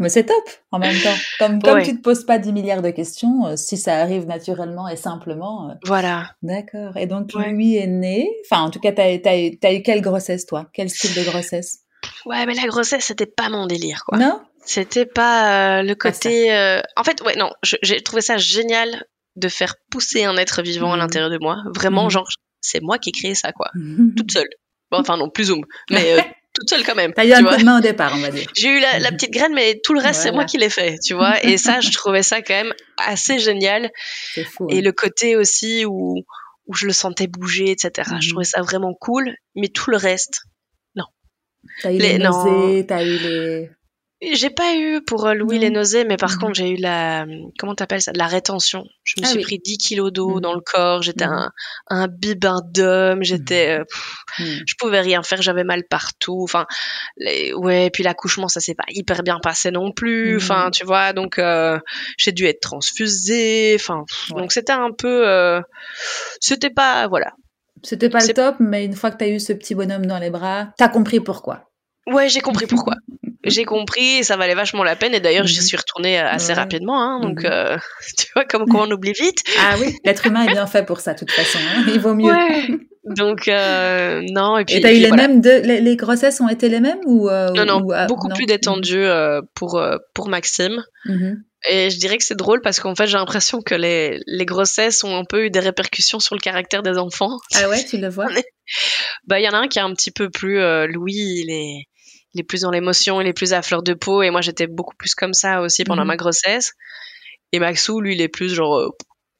Mais c'est top en même temps. Comme, comme tu te poses pas 10 milliards de questions, euh, si ça arrive naturellement et simplement. Euh, voilà. D'accord. Et donc, lui est né. Enfin, en tout cas, tu as, eu quelle grossesse, toi? Quel style de grossesse? Ouais, mais la grossesse, c'était pas mon délire, quoi. Non? C'était pas euh, le côté. En fait, ouais, non, j'ai trouvé ça génial de faire pousser un être vivant à mmh. l'intérieur de moi. Vraiment, mmh. genre, c'est moi qui ai créé ça, quoi. Mmh. Toute seule. Bon, enfin, non, plus ou moins. Mais euh, toute seule quand même. T'as eu un coup de main au départ, on va dire. J'ai eu la, petite graine, mais tout le reste, c'est moi qui l'ai fait, tu vois. Et ça, je trouvais ça quand même assez génial. Fou, Et hein. le côté aussi où, où je le sentais bouger, etc. Je trouvais ça vraiment cool. Mais tout le reste, non. T'as eu les, nausées, t'as eu les... J'ai pas eu pour euh, Louis les nausées, mais par contre j'ai eu la comment t'appelles ça, la rétention. Je me ah suis pris 10 kilos d'eau mhm. dans le corps. J'étais mhm. un, un bibin d'homme. J'étais, euh, je pouvais rien faire. J'avais mal partout. Enfin, les, ouais. Puis l'accouchement, ça s'est pas hyper bien passé non plus. Enfin, tu vois. Donc euh, j'ai dû être transfusée. Enfin, donc c'était un peu, euh, c'était pas, voilà. C'était pas le top, mais une fois que t'as eu ce petit bonhomme dans les bras, t'as compris pourquoi. Ouais, j'ai compris pourquoi. j'ai compris, ça valait vachement la peine. Et d'ailleurs, j'y mhm. suis retournée euh, assez rapidement. Hein, donc, mhm. euh, tu vois, comme quoi on oublie vite. Ah oui, l'être humain est bien fait pour ça, de toute façon. Hein. Il vaut mieux. Donc, euh, non. Et puis, t'as eu les mêmes les, grossesses ont été les mêmes ou Non, non, beaucoup plus détendues pour, pour Maxime. Mhm. Et je dirais que c'est drôle parce qu'en fait, j'ai l'impression que les, les grossesses ont un peu eu des répercussions sur le caractère des enfants. Ah ouais, tu le vois? Bah, il y en a un qui est un petit peu plus. Louis, il est il est plus dans l'émotion, il est plus à fleur de peau. Et moi, j'étais beaucoup plus comme ça aussi pendant mhm. ma grossesse. Et Maxou, lui, il est plus genre, euh,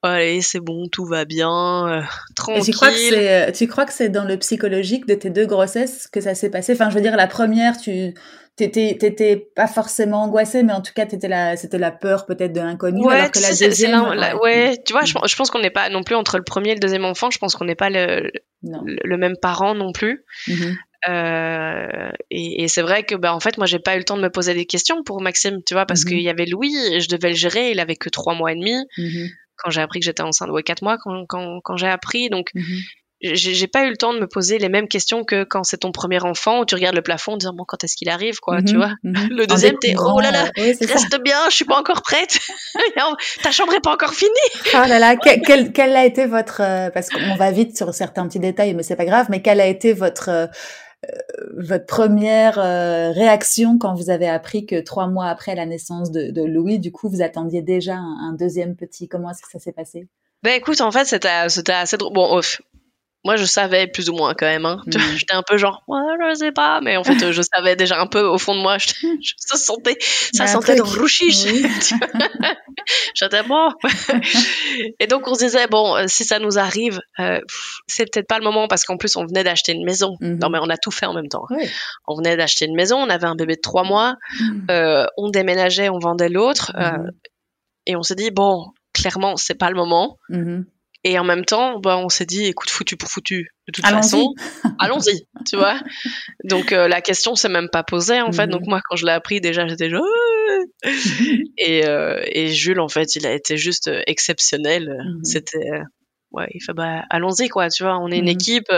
allez, c'est bon, tout va bien, tranquille. Euh, tu crois, que c'est, euh, tu crois que c'est dans le psychologique de tes deux grossesses que ça s'est passé? Enfin, je veux dire, la première, tu t'étais, pas forcément angoissée, mais en tout cas, la, c'était la peur peut-être de l'inconnu. Ouais, alors que la deuxième. ouais, tu vois, je, je pense qu'on n'est pas non plus entre le premier et le deuxième enfant. Je pense qu'on n'est pas le, le, même parent non plus. Euh, et, et c'est vrai que bah, en fait moi j'ai pas eu le temps de me poser des questions pour Maxime tu vois parce mhm. qu'il y avait Louis et je devais le gérer il avait que trois mois et demi. Mhm. quand j'ai appris que j'étais enceinte ouais quatre mois quand, quand, quand j'ai appris. Donc mhm. j'ai pas eu le temps de me poser les mêmes questions que quand c'est ton premier enfant où tu regardes le plafond en disant bon quand est-ce qu'il arrive quoi tu mhm, vois? Le deuxième t'es oh là là reste bien je suis pas encore prête. Ta chambre est pas encore finie. Oh là là quel, quel, a été votre euh, parce qu'on va vite sur certains petits détails mais c'est pas grave mais quelle a été votre euh, votre première euh, réaction quand vous avez appris que trois mois après la naissance de, de Louis, du coup, vous attendiez déjà un, un deuxième petit? Comment est-ce que ça s'est passé? Ben écoute, en fait, c'était c'était assez drôle. Bon, moi je savais plus ou moins quand même hein. Mm. j'étais un peu genre ouais je sais pas mais en fait je savais déjà un peu au fond de moi je, je ça sentait ça sentait de rouchiche j'étais bon et donc on se disait bon euh, si ça nous arrive euh, c'est peut-être pas le moment parce qu'en plus on venait d'acheter une maison mm-hmm. non mais on a tout fait en même temps on venait d'acheter une maison on avait un bébé de trois mois mm. euh, on déménageait on vendait l'autre euh, mm-hmm. et on s'est dit bon clairement c'est pas le moment mm-hmm. Et en même temps, bah, on s'est dit, écoute, foutu pour foutu. De toute façon, allons-y, tu vois. Donc euh, la question s'est même pas posée en fait. Mhm. Donc moi, quand je l'ai appris, déjà, j'étais genre. et, euh, et Jules, en fait, il a été juste euh, exceptionnel. Mhm. C'était, ouais, il fait bah allons-y quoi, tu vois. On est une mhm. équipe.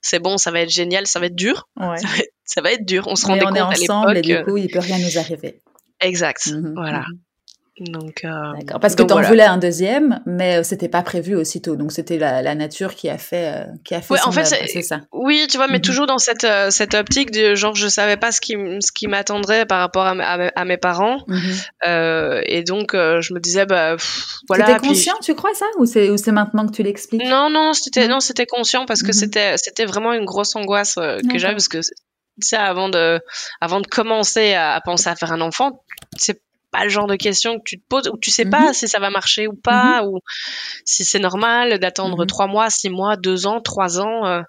c'est bon, ça va être génial, ça va être dur. Ouais. Ça, va être, dur. On se rendait on compte est ensemble et du coup, il peut rien nous arriver. Exact. Voilà. Donc, euh, D'accord. Parce que tu en voulais un deuxième, mais euh, c'était pas prévu aussitôt. Donc c'était la, la, nature qui a fait, euh, qui a fait. en fait, c'est ça. Oui, tu vois, mais mhm. toujours dans cette euh, cette optique de genre je savais pas ce qui ce qui m'attendrait par rapport à, à, mes parents, mhm. euh, et donc je me disais bah voilà. C'était conscient, tu crois ça, ou c'est ou c'est maintenant que tu l'expliques? Non, non, c'était non, c'était conscient parce que mhm. c'était c'était vraiment une grosse angoisse que j'avais parce que ça avant de avant de commencer à, à penser à faire un enfant, c'est pas le genre de questions que tu te poses, ou tu sais pas mhm. si ça va marcher ou pas, mhm. ou si c'est normal d'attendre mhm. trois mois, six mois, deux ans, trois ans. Euh.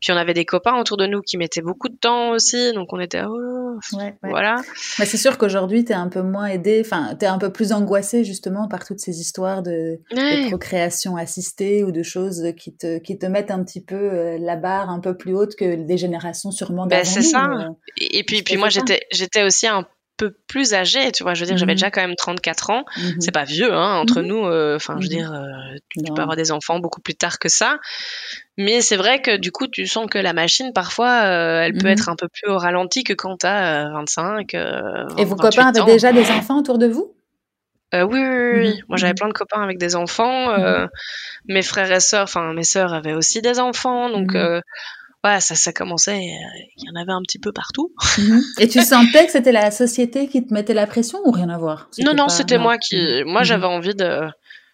Puis on avait des copains autour de nous qui mettaient beaucoup de temps aussi, donc on était oh, voilà. Mais c'est sûr qu'aujourd'hui tu es un peu moins aidé, enfin tu es un peu plus angoissé justement par toutes ces histoires de, procréation assistée ou de choses qui te qui te mettent un petit peu euh, la barre un peu plus haute que des générations sûrement ben, d'avant. c'est ça. Euh. et puis puis moi j'étais j'étais aussi un peu plus âgé, tu vois. Je veux dire, j'avais mhm. déjà quand même 34 ans. Mhm. C'est pas vieux, hein, entre mhm. nous. Euh, enfin, je veux dire, euh, tu, peux avoir des enfants beaucoup plus tard que ça. Mais c'est vrai que du coup, tu sens que la machine, parfois, euh, elle peut être un peu plus au ralenti que quand t'as 25. Et vos copains avaient déjà des enfants autour de vous? Oui, oui, oui, Moi, j'avais plein de copains avec des enfants. mes frères et sœurs, enfin, mes sœurs avaient aussi des enfants. Donc, ça, ça commençait, euh, il y en avait un petit peu partout. Mhm. Et tu sentais que c'était la société qui te mettait la pression ou rien à voir? Non, non, c'était moi qui, moi, mhm. j'avais envie de,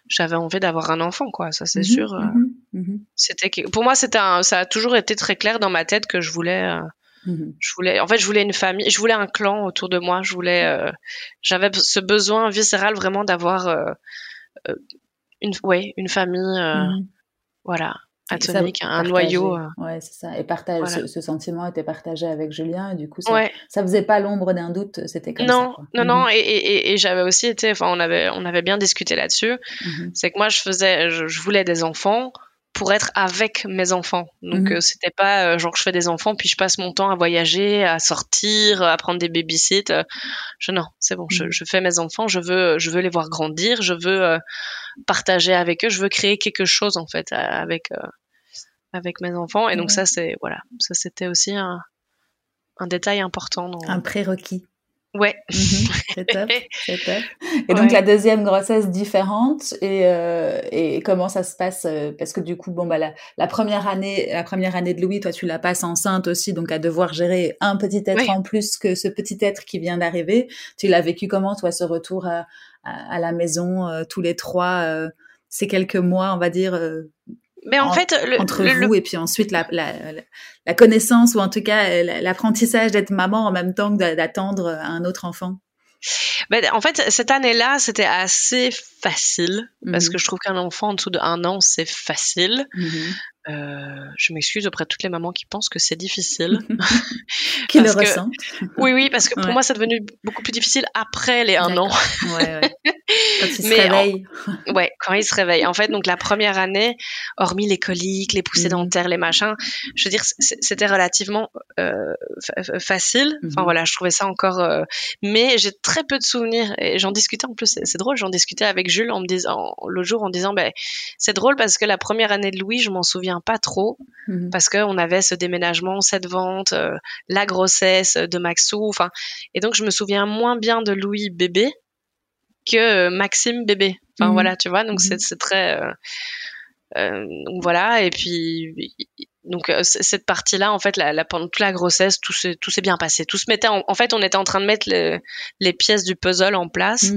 j'avais envie d'avoir un enfant, quoi. Ça, c'est mhm. sûr. Euh. C'était, pour moi, c'était ça a toujours été très clair dans ma tête que je voulais, euh. Je voulais, en fait, je voulais une famille, je voulais un clan autour de moi. Je voulais, euh, j'avais ce besoin viscéral vraiment d'avoir euh, une, ouais, une famille, voilà, atomique, un noyau. Ouais, c'est ça. Et partage, ce, sentiment était partagé avec Julien, et du coup, ça, ça faisait pas l'ombre d'un doute. C'était comme non, ça. Non, non, et, et, et j'avais aussi été, enfin, on avait, on avait bien discuté là-dessus. C'est que moi, je faisais, je voulais des enfants pour être avec mes enfants. Donc mhm. euh, c'était pas euh, genre je fais des enfants puis je passe mon temps à voyager, à sortir, à prendre des babysittes. Euh, je non, c'est bon, je, mhm. je, fais mes enfants, je veux je veux les voir grandir, je veux partager avec eux, je veux créer quelque chose en fait avec avec mes enfants et donc ça c'est voilà, ça c'était aussi un un détail important dans... un prérequis. Ouais. Mhm. c'est top, Et donc la deuxième grossesse différente et, euh, et comment ça se passe euh, parce que du coup bon bah la, la, première année la première année de Louis toi tu la passes enceinte aussi donc à devoir gérer un petit être en plus que ce petit être qui vient d'arriver. Tu l'as vécu comment toi ce retour à, à, la maison euh, tous les trois euh, ces quelques mois on va dire mais en, fait, entre vous et puis ensuite la, la, la, connaissance ou en tout cas l'apprentissage d'être maman en même temps que d'attendre un autre enfant. Ben, en fait, cette année-là, c'était assez facile parce mhm. que je trouve qu'un enfant en dessous de un an, c'est facile. Mhm. Euh, je m'excuse auprès de toutes les mamans qui pensent que c'est difficile. qui le ressentent. Oui, oui, parce que pour moi, c'est devenu beaucoup plus difficile après les un an. ouais, ouais. Quand ils se réveillent. ouais, quand ils se réveillent. En fait, donc la première année, hormis les coliques, les poussées mhm. dentaires, les machins, je veux dire, c'était relativement euh, facile. Enfin voilà, je trouvais ça encore. Euh... Mais j'ai très peu de souvenirs et j'en discutais en plus. C'est drôle, j'en discutais avec Jules en me disant l'autre jour en disant, ben c'est drôle parce que la première année de Louis, je m'en souviens pas trop mhm. parce qu'on avait ce déménagement, cette vente, euh, la grossesse de Maxou, enfin, et donc je me souviens moins bien de Louis bébé que euh, Maxime bébé. Enfin mhm. voilà, tu vois, donc c'est mhm. très euh, donc voilà, et puis donc cette partie-là, en fait, la, pendant toute la grossesse, tout s'est tout bien passé. Tout se mettait, en, fait, on était en train de mettre les pièces du puzzle en place.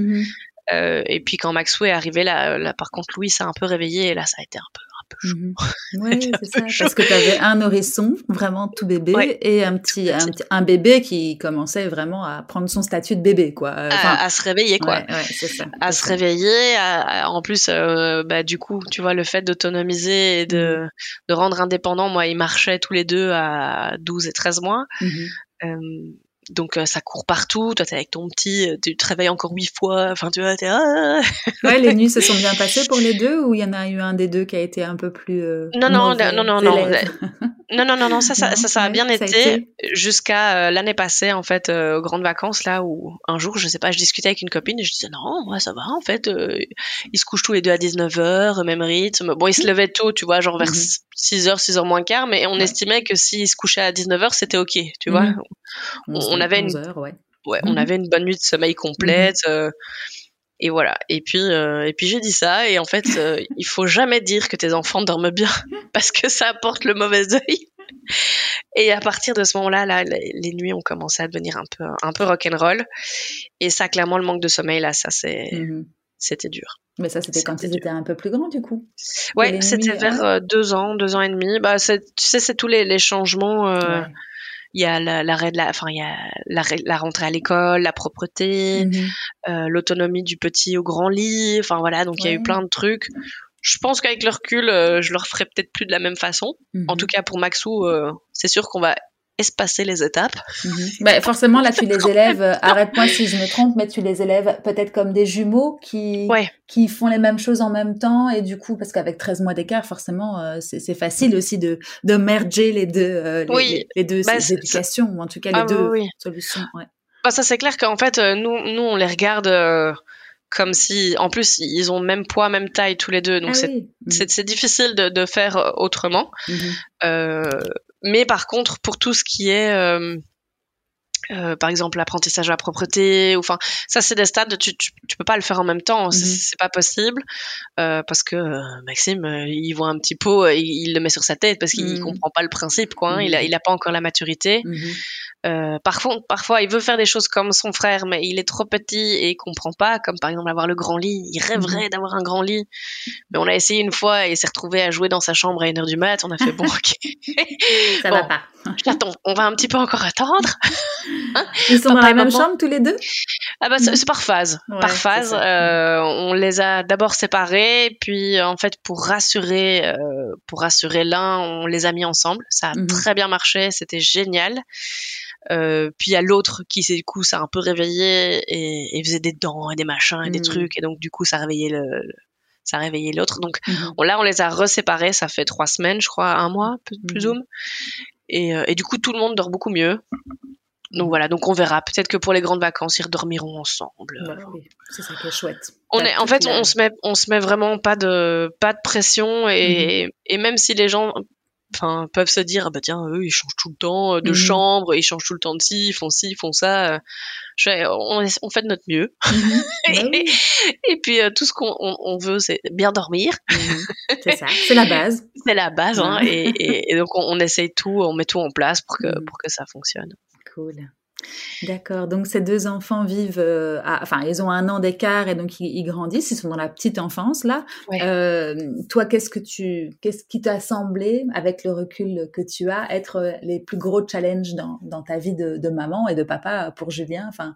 et puis quand Maxou est arrivé, là, là, par contre, Louis s'est un peu réveillé et là, ça a été un peu peu mhm. Oui, c'est ça. Parce que tu avais un nourrisson, vraiment tout bébé, et un petit, un, bébé qui commençait vraiment à prendre son statut de bébé, quoi. à, se réveiller, quoi. Ouais, ça. À se réveiller. en plus, euh, bah, du coup, tu vois, le fait d'autonomiser et de, mhm. de rendre indépendant, moi, ils marchaient tous les deux à 12 et 13 mois. Euh, donc euh, ça court partout. Toi, t'es avec ton petit, euh, tu te réveilles encore huit fois. Enfin, tu vois, t'es. Ah ouais, les nuits se sont bien passées pour les deux ou il y en a eu un des deux qui a été un peu plus. Euh, non, non, non, non, non, non, non, non, non, non, ça, ça, ça, a bien été, jusqu'à l'année passée, en fait, aux grandes vacances, là où un jour, je sais pas, je discutais avec une copine et je disais non, moi ça va, en fait, ils se couchent tous les deux à 19h, même rythme. Bon, ils se levaient tôt, tu vois, genre vers 6h, mhm. 6h moins quart, mais on estimait que s'ils se couchaient à 19h, c'était ok, tu vois. Mhm on, avait une, ouais. on mhm. avait une bonne nuit de sommeil complète. Mhm. Euh, et voilà. Et puis, euh, et puis j'ai dit ça. Et en fait, euh, il faut jamais dire que tes enfants dorment bien parce que ça apporte le mauvais œil. Et à partir de ce moment-là, là, les nuits ont commencé à devenir un peu, un peu rock'n'roll. Et ça, clairement, le manque de sommeil, là, ça, c'est, mhm. c'était dur. Mais ça, c'était quand ils étaient un peu plus grands, du coup. Ouais, c'était vers deux ans, deux ans et demi. Bah, tu sais, c'est tous les, les changements il y a l'arrêt de la, enfin il y a la, la rentrée à l'école, la propreté, mhm. euh, l'autonomie du petit au grand lit, enfin voilà, donc il y a eu plein de trucs. Je pense qu'avec le recul, euh, je le referai peut-être plus de la même façon. En mhm. tout cas pour Maxou, euh, c'est sûr qu'on va espacer les étapes. Mhm. Bah, forcément, là, tu les élèves, euh, arrête-moi si je me trompe, mais tu les élèves peut-être comme des jumeaux qui, qui font les mêmes choses en même temps. Et du coup, parce qu'avec 13 mois d'écart, forcément, euh, c'est facile aussi de, de merger les deux, euh, les, deux bah, éducations, ou en tout cas les ah, deux solutions. Ouais. Bah, ça, c'est clair qu'en fait, nous, nous, on les regarde comme si, en plus, ils ont même poids, même taille tous les deux, donc ah c'est difficile de, de, faire autrement. Mhm. euh, mais par contre, pour tout ce qui est euh, euh, par exemple l'apprentissage de la propreté ou enfin ça c'est des stades tu, tu, peux pas le faire en même temps c'est mhm. pas possible. Euh, parce que euh, Maxime euh, il voit un petit pot il, il, le met sur sa tête parce qu'il mhm. comprend pas le principe quoi hein. il a mhm. il a pas encore la maturité. Euh, parfois parfois il veut faire des choses comme son frère mais il est trop petit et il comprend pas comme par exemple avoir le grand lit. Il rêverait d'avoir un grand lit. Mais on a essayé une fois et s'est retrouvé à jouer dans sa chambre à une heure du mat. On a fait bon ok. Ça va pas je Attends, on va un petit peu encore attendre. Hein Ils sont dans la même chambre tous les deux? Ah bah c'est par phase. par phase, euh, on les a d'abord séparés, puis en fait pour rassurer, euh, pour rassurer l'un, on les a mis ensemble. Ça a mhm. très bien marché, c'était génial. Euh, puis il y a l'autre qui, du coup, ça a un peu réveillé et, faisait des dents et des machins et des mhm. trucs. Et donc, du coup, ça a réveillé le, ça a réveillé l'autre. Donc mhm. on, là, on les a reséparés. Ça fait trois semaines, je crois, un mois, plus, ou moins. Et, et, du coup, tout le monde dort beaucoup mieux. Donc voilà, donc on verra. Peut-être que pour les grandes vacances, ils redormiront ensemble. Bah c'est ça qui est chouette. On est, en fait, on se met, on se met vraiment pas de, pas de pression et, mhm. et même si les gens, enfin, peuvent se dire, ah bah tiens, eux, ils changent tout le temps euh, de mhm. chambre, ils changent tout le temps de ci, ils font ci, ils font ça. Euh, je on, on, fait de notre mieux. Mhm. Bah et, puis euh, tout ce qu'on on, veut, c'est bien dormir. C'est ça, c'est la base. c'est la base, hein, et, et, donc on, on, essaye tout, on met tout en place pour que pour que ça fonctionne. Cool. D'accord. Donc ces deux enfants vivent, euh, enfin ils ont un an d'écart et donc ils, grandissent. Ils sont dans la petite enfance là. Euh, toi, qu'est-ce que tu, qu'est-ce qui t'a semblé, avec le recul que tu as, être euh, les plus gros challenges dans, dans ta vie de, de, maman et de papa pour Julien? Enfin,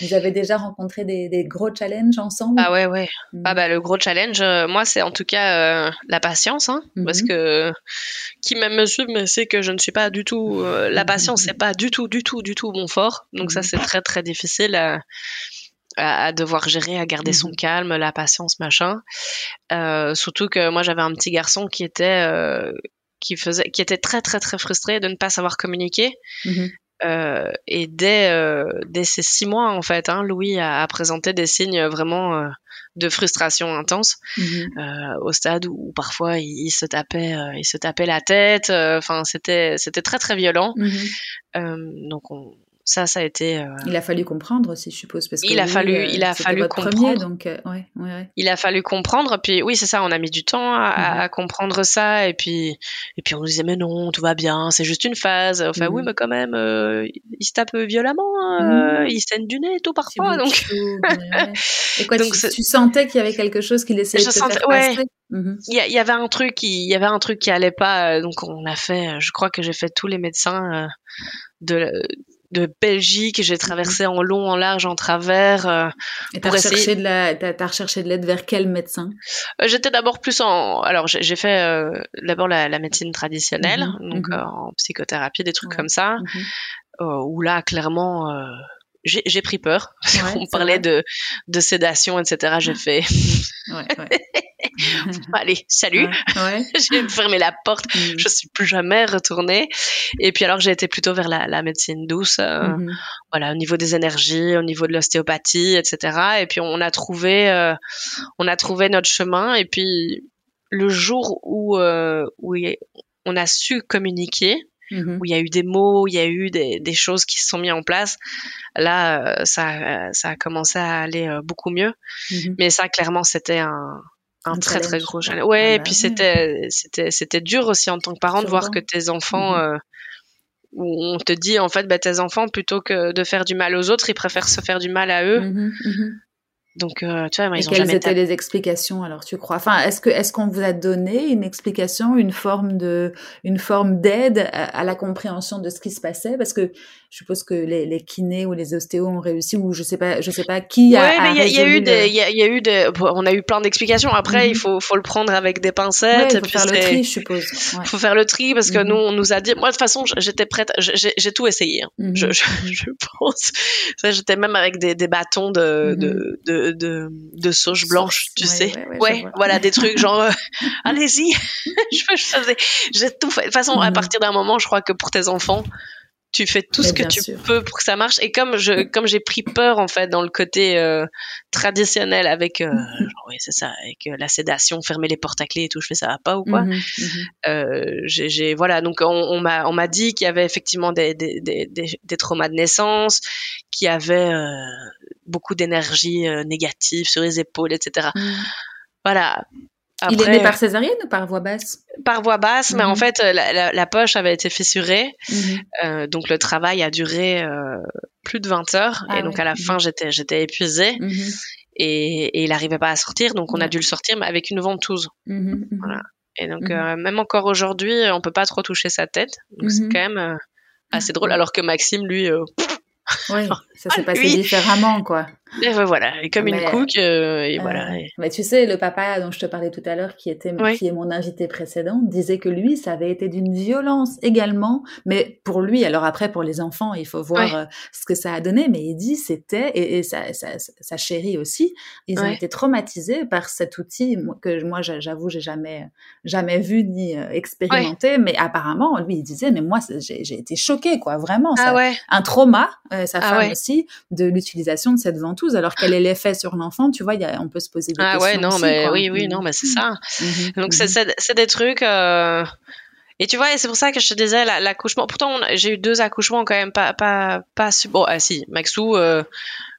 vous avez déjà rencontré des, des, gros challenges ensemble? Ah ouais, ouais. Mmh. Ah bah, le gros challenge, euh, moi, c'est en tout cas euh, la patience. Hein, Parce mmh. que qui m'aime me suit mais sait que je ne suis pas du tout. Euh, la mmh. patience, c'est pas du tout, du tout, du tout mon fort. Donc, ça, c'est très, très difficile à, à, devoir gérer, à garder son calme, la patience, machin. surtout que moi, j'avais un petit garçon qui était. qui faisait, qui était très très très frustré de ne pas savoir communiquer. Euh, et dès, euh, dès ces six mois, en fait, hein, Louis a, présenté des signes vraiment euh, de frustration intense, mhm. au stade où, parfois il, se tapait, il se tapait la tête. Enfin, c'était c'était très très violent. Mhm. donc on, ça, ça a été. Euh, il a fallu comprendre aussi, je suppose, parce il a fallu, euh, il a fallu comprendre. donc, euh, ouais, ouais, Il a fallu comprendre. Puis oui, c'est ça. On a mis du temps à, mhm. comprendre ça, et puis, et puis on nous disait mais non, tout va bien, c'est juste une phase. Enfin oui, mhm. mais quand même, il se tape violemment, mhm. il saigne du nez, tout parfois. Donc. et quoi, tu, sentais qu'il y avait quelque chose qu'il essayait de te faire passer? Il y, y, avait un truc il y avait un truc qui allait pas donc on a fait je crois que j'ai fait tous les médecins de de Belgique, j'ai traversé en long, en large, en travers. Euh, et t'as recherché, de la, as, recherché de l'aide vers quel médecin? Euh, J'étais d'abord plus en, alors j'ai fait euh, d'abord la, médecine traditionnelle, mhm, donc mhm. en psychothérapie, des trucs comme ça, mhm. où là clairement j'ai pris peur. On parlait de, de sédation, etc. J'ai fait. ouais, Allez, salut. j'ai fermé la porte. Mm. Je suis plus jamais retournée. Et puis alors j'ai été plutôt vers la, la médecine douce, euh, mm-hmm. voilà, au niveau des énergies, au niveau de l'ostéopathie, etc. Et puis on a trouvé, euh, on a trouvé notre chemin. Et puis le jour où, euh, où on a su communiquer, Mm-hmm. où il y a eu des mots, il y a eu des, des, choses qui se sont mises en place. Là, ça, ça a commencé à aller beaucoup mieux. Mm-hmm. Mais ça, clairement, c'était un, un, très très gros challenge. Ouais, et puis c'était c'était c'était dur aussi en tant que parent de voir que tes enfants euh, où on te dit en fait bah, tes enfants plutôt que de faire du mal aux autres, ils préfèrent se faire du mal à eux. Donc, euh, tu vois, moi, ils ont quelles étaient les explications alors tu crois? Enfin, est-ce que est-ce qu'on vous a donné une explication, une forme de une forme d'aide à, la compréhension de ce qui se passait? Parce que je suppose que les, les kinés ou les ostéos ont réussi ou je sais pas, je sais pas qui a. Oui, mais il y, a eu des, il y, a eu des, on a eu plein d'explications. Après, il mhm. faut faut le prendre avec des pincettes. Il faut faire le tri, je suppose. Il faut faire le tri parce que mhm. nous, on nous a dit. Moi, de toute façon, j'étais prête. J'ai tout essayé. Hein. Mhm. je, je, je, pense. J'étais même avec des, des bâtons de, de, de de, de, sauge blanche, tu sais. Ouais, voilà, des trucs genre, euh, allez-y, je, je faisais, j'ai tout fait. De toute façon, à partir d'un moment, je crois que pour tes enfants, tu fais tout ce que tu peux pour que ça marche. Et comme je, comme j'ai pris peur en fait dans le côté euh, traditionnel avec, euh, mhm. oui c'est ça, avec euh, la sédation, fermer les portes à clé et tout, je fais ça va pas ou quoi. Mhm, mhm. j'ai, voilà, donc on, m'a, on m'a dit qu'il y avait effectivement des, des, des, des, traumas de naissance, qu'il y avait beaucoup d'énergie négative sur les épaules, etc. Voilà il est né par césarienne ou par voie basse? Par voie basse, mais en mhm. fait, la, la, poche avait été fissurée. Mhm. euh, donc, le travail a duré euh, plus de 20 heures. Ah et donc, à la fin, j'étais, j'étais épuisée. Mhm. Et, et, il n'arrivait pas à sortir. Donc, on a dû le sortir, mais avec une ventouse. Voilà. Et donc, euh, même encore aujourd'hui, on peut pas trop toucher sa tête. Donc, c'est quand même... Assez drôle. Alors que Maxime, lui, oui, ça s'est passé différemment, quoi. Et voilà, et comme une cook, euh, et voilà. Mais tu sais, le papa dont je te parlais tout à l'heure, qui était qui est mon invité précédent, disait que lui, ça avait été d'une violence également, mais pour lui, alors après pour les enfants, il faut voir euh, ce que ça a donné, mais il dit c'était et, sa, sa, chérie aussi, ils ont été traumatisés par cet outil que moi, j'avoue, j'ai jamais jamais vu ni euh, expérimenté, mais apparemment, lui, il disait, mais moi, j'ai été choquée, quoi, vraiment, ah ça, un trauma, sa ah femme aussi, de l'utilisation de cette ventouse alors quel est l'effet sur l'enfant Tu vois, y a, on peut se poser des questions. Ah ouais, non, mais oui, oui, non, mais c'est ça. Mhm. Mhm. Donc mhm. c'est des trucs. Euh, et tu vois, c'est pour ça que je te disais l'accouchement. Pourtant, j'ai eu deux accouchements quand même pas pas pas bon. Ah si, Maxou. Euh,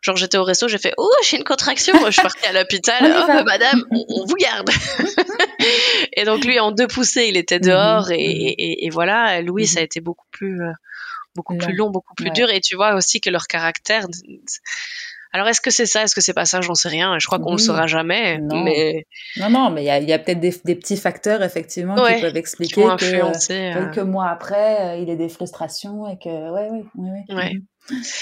genre j'étais au resto, j'ai fait oh j'ai une contraction. je suis partie à l'hôpital. oh madame, on, vous garde. et donc lui en deux poussées, il était dehors et, et, voilà. Louis, ça a été beaucoup plus euh, beaucoup plus long, beaucoup plus dur. Et tu vois aussi que leur caractère alors est-ce que c'est ça, est-ce que c'est pas ça, j'en sais rien. Je crois qu'on ne le saura jamais. Non. Mais non, non, mais il y a, peut-être des, petits facteurs effectivement qui peuvent expliquer que euh, quelques mois après, euh, il y a des frustrations et que ouais, ouais, ouais. ouais. Mhm.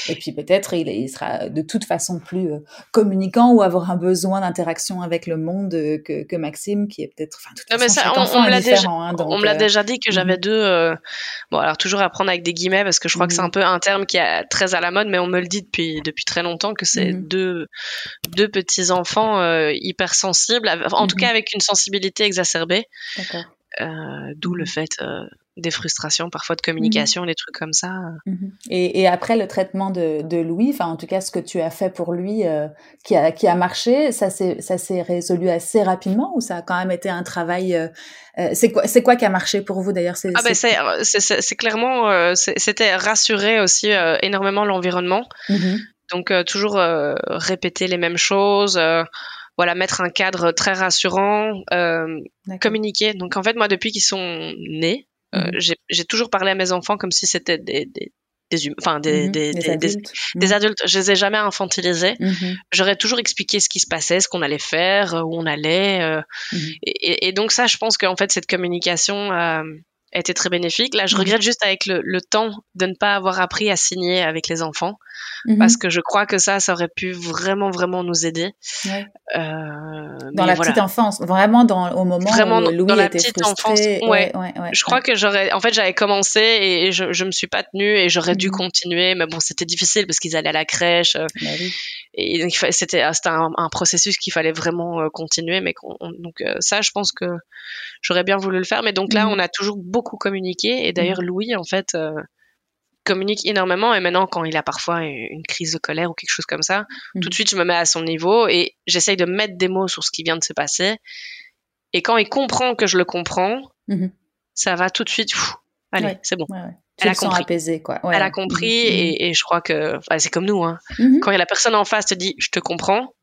Et puis peut-être il, il, sera de toute façon plus euh, communicant ou avoir un besoin d'interaction avec le monde euh, que, que, Maxime, qui est peut-être. Enfin, toute façon, ça, on, me l'a déjà, hein, on me l'a euh, déjà dit que j'avais mhm. deux. bon, alors toujours à prendre avec des guillemets parce que je crois que c'est mhm. un peu un terme qui est très à la mode, mais on me le dit depuis depuis très longtemps que c'est mhm. deux deux petits enfants hypersensibles, en tout cas avec une sensibilité exacerbée. D'où le fait des frustrations parfois de communication, mmh. des trucs comme ça. Mmh. Et, et, après le traitement de, de Louis, enfin en tout cas ce que tu as fait pour lui euh, qui, a, qui a marché, ça s'est résolu assez rapidement ou ça a quand même été un travail euh, euh c'est quoi quoi qui a marché pour vous d'ailleurs? C'est, ah ben c'est, c'est, clairement euh, c'était rassurer aussi énormément l'environnement. Mmh Donc toujours répéter les mêmes choses voilà, mettre un cadre très rassurant, euh, communiquer. Donc en fait, moi, depuis qu'ils sont nés, euh, mhm. j'ai toujours parlé à mes enfants comme si c'était des, des, des, enfin, des, mhm. des, des, adultes. des, mhm. adultes. Je les ai jamais infantilisés. J'aurais toujours expliqué ce qui se passait, ce qu'on allait faire, euh, où on allait. Euh, et, et, donc ça, je pense qu'en fait, cette communication a été très bénéfique. Là, je regrette juste avec le, le, temps de ne pas avoir appris à signer avec les enfants. Mhm. parce que je crois que ça, ça aurait pu vraiment, vraiment nous aider. Ouais. Euh, dans la petite enfance, vraiment dans, au moment vraiment où Louis dans la était petite frustré. enfance. Ouais. je crois que j'aurais, en fait, j'avais commencé et je, je me suis pas tenue et j'aurais dû mhm. continuer, mais bon, c'était difficile parce qu'ils allaient à la crèche. Euh, bah oui. Et c'était, ah, c'était un, un, processus qu'il fallait vraiment euh, continuer, mais donc ça, je pense que j'aurais bien voulu le faire, mais donc là, mhm. on a toujours beaucoup communiqué et d'ailleurs, Louis, en fait, communique énormément et maintenant quand il a parfois une crise de colère ou quelque chose comme ça, mhm. tout de suite je me mets à son niveau et j'essaye de mettre des mots sur ce qui vient de se passer. Et quand il comprend que je le comprends, mhm. ça va tout de suite. allez, c'est bon. Elle a compris. Apaisé, quoi. Elle a compris mhm. et, je crois que c'est comme nous. Hein. Quand la personne en face te dit je te comprends,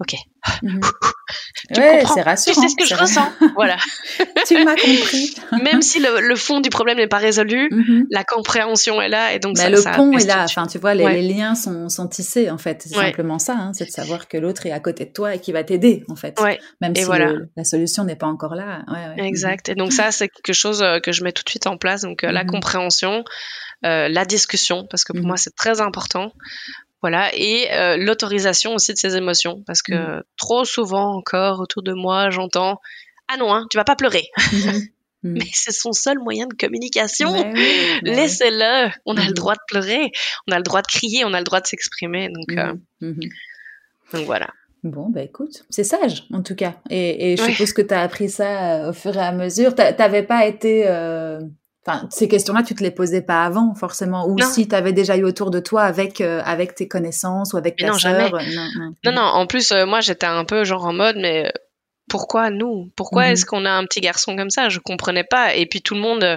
ok. Mhm. ouais, c'est rassurant. Tu sais ce que je ressens. voilà. tu m'as compris. Même si le, fond du problème n'est pas résolu, mhm. la compréhension est là et donc bah, ça, le pont est là. Enfin, tu vois, les, liens sont, sont, tissés en fait. C'est simplement ça. Hein. c'est de savoir que l'autre est à côté de toi et qui va t'aider en fait. Même si la solution n'est pas encore là. Exact. Et donc ça, c'est quelque chose euh, que je mets tout de suite en place. Donc euh, la mhm. compréhension. Euh, la discussion, parce que pour moi c'est très important. Voilà, et euh, l'autorisation aussi de ses émotions, parce que mm. trop souvent encore autour de moi, j'entends Ah non, hein, tu vas pas pleurer. Mm. Mais c'est son seul moyen de communication. Laissez-le. On a le droit de pleurer, on a le droit de crier, on a le droit de s'exprimer. Donc, euh, mm-hmm. donc voilà. Bon, bah écoute, c'est sage en tout cas. Et, et je suppose que tu as appris ça euh, au fur et à mesure. T'avais pas été Enfin, ces questions-là, tu te les posais pas avant, forcément, ou si tu avais déjà eu autour de toi avec euh, avec tes connaissances ou avec ta sœur. Euh, non, non, non, En plus, euh, moi, j'étais un peu genre en mode, mais pourquoi nous? Pourquoi mhm. est-ce qu'on a un petit garçon comme ça? Je comprenais pas. Et puis tout le monde, euh,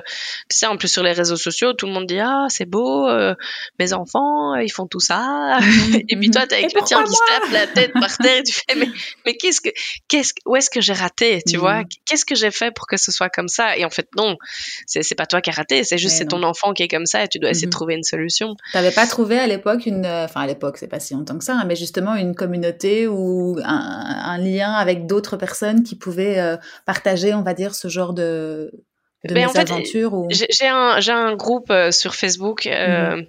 tu sais, en plus sur les réseaux sociaux, tout le monde dit ah c'est beau, euh, mes enfants ils font tout ça. Mhm. et puis toi t'es avec le tien qui se tape la tête par terre et tu fais mais mais qu'est-ce que qu'est-ce où est-ce que j'ai raté Tu vois? Mhm. Qu'est-ce que j'ai fait pour que ce soit comme ça? Et en fait non, c'est c'est pas toi qui as raté, c'est juste c'est ton enfant qui est comme ça et tu dois essayer de trouver une solution. T'avais pas trouvé à l'époque une, euh, enfin à l'époque c'est pas si longtemps que ça, hein, mais justement une communauté ou un, un lien avec d'autres personnes qui pouvaient euh, partager, on va dire, ce genre de de ben, aventures ou... J'ai un, un groupe sur Facebook mhm.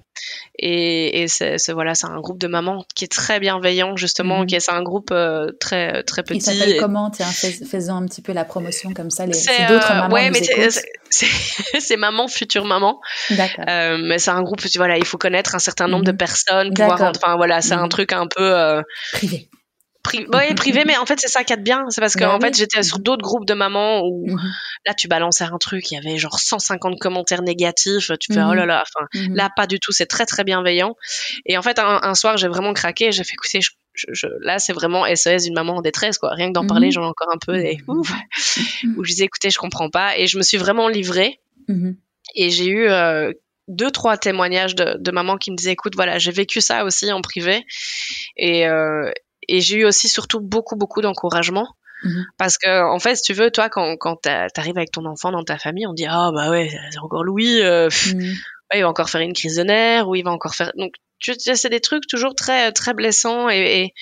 et, et c'est voilà, c'est un groupe de mamans qui est très bienveillant justement, mhm. qui est c'est un groupe très très petit. Il s'appelle comment? Tiens, faisons un petit peu la promotion comme ça. Les, d'autres mamans. Ouais, mais c'est maman future maman. D'accord. mais c'est un groupe, voilà, il faut connaître un certain nombre de personnes, pouvoir, enfin voilà, c'est un truc un peu privé oui, privé, mais en fait, c'est ça qui est bien. C'est parce que, bah en fait, j'étais sur d'autres groupes de mamans où mhm. là, tu balançais un truc, il y avait genre 150 commentaires négatifs. Tu fais, oh là mhm. là, enfin, mhm. là, pas du tout. C'est très, très bienveillant. Et en fait, un, soir, j'ai vraiment craqué. J'ai fait, écoutez, je, là, c'est vraiment SOS d'une maman en détresse, quoi. Rien que d'en parler, j'en ai encore un peu et ouf, où je disais, écoutez, je comprends pas. Et je me suis vraiment livrée. Et j'ai eu euh, deux trois témoignages de, de mamans qui me disaient écoute voilà j'ai vécu ça aussi en privé et, euh, et j'ai eu aussi surtout beaucoup beaucoup d'encouragement mhm. parce que en fait si tu veux toi quand quand t'arrives avec ton enfant dans ta famille on dit ah bah ouais c'est encore Louis euh, mhm. il va encore faire une crise de nerfs ou il va encore faire donc tu c'est des trucs toujours très très blessants et,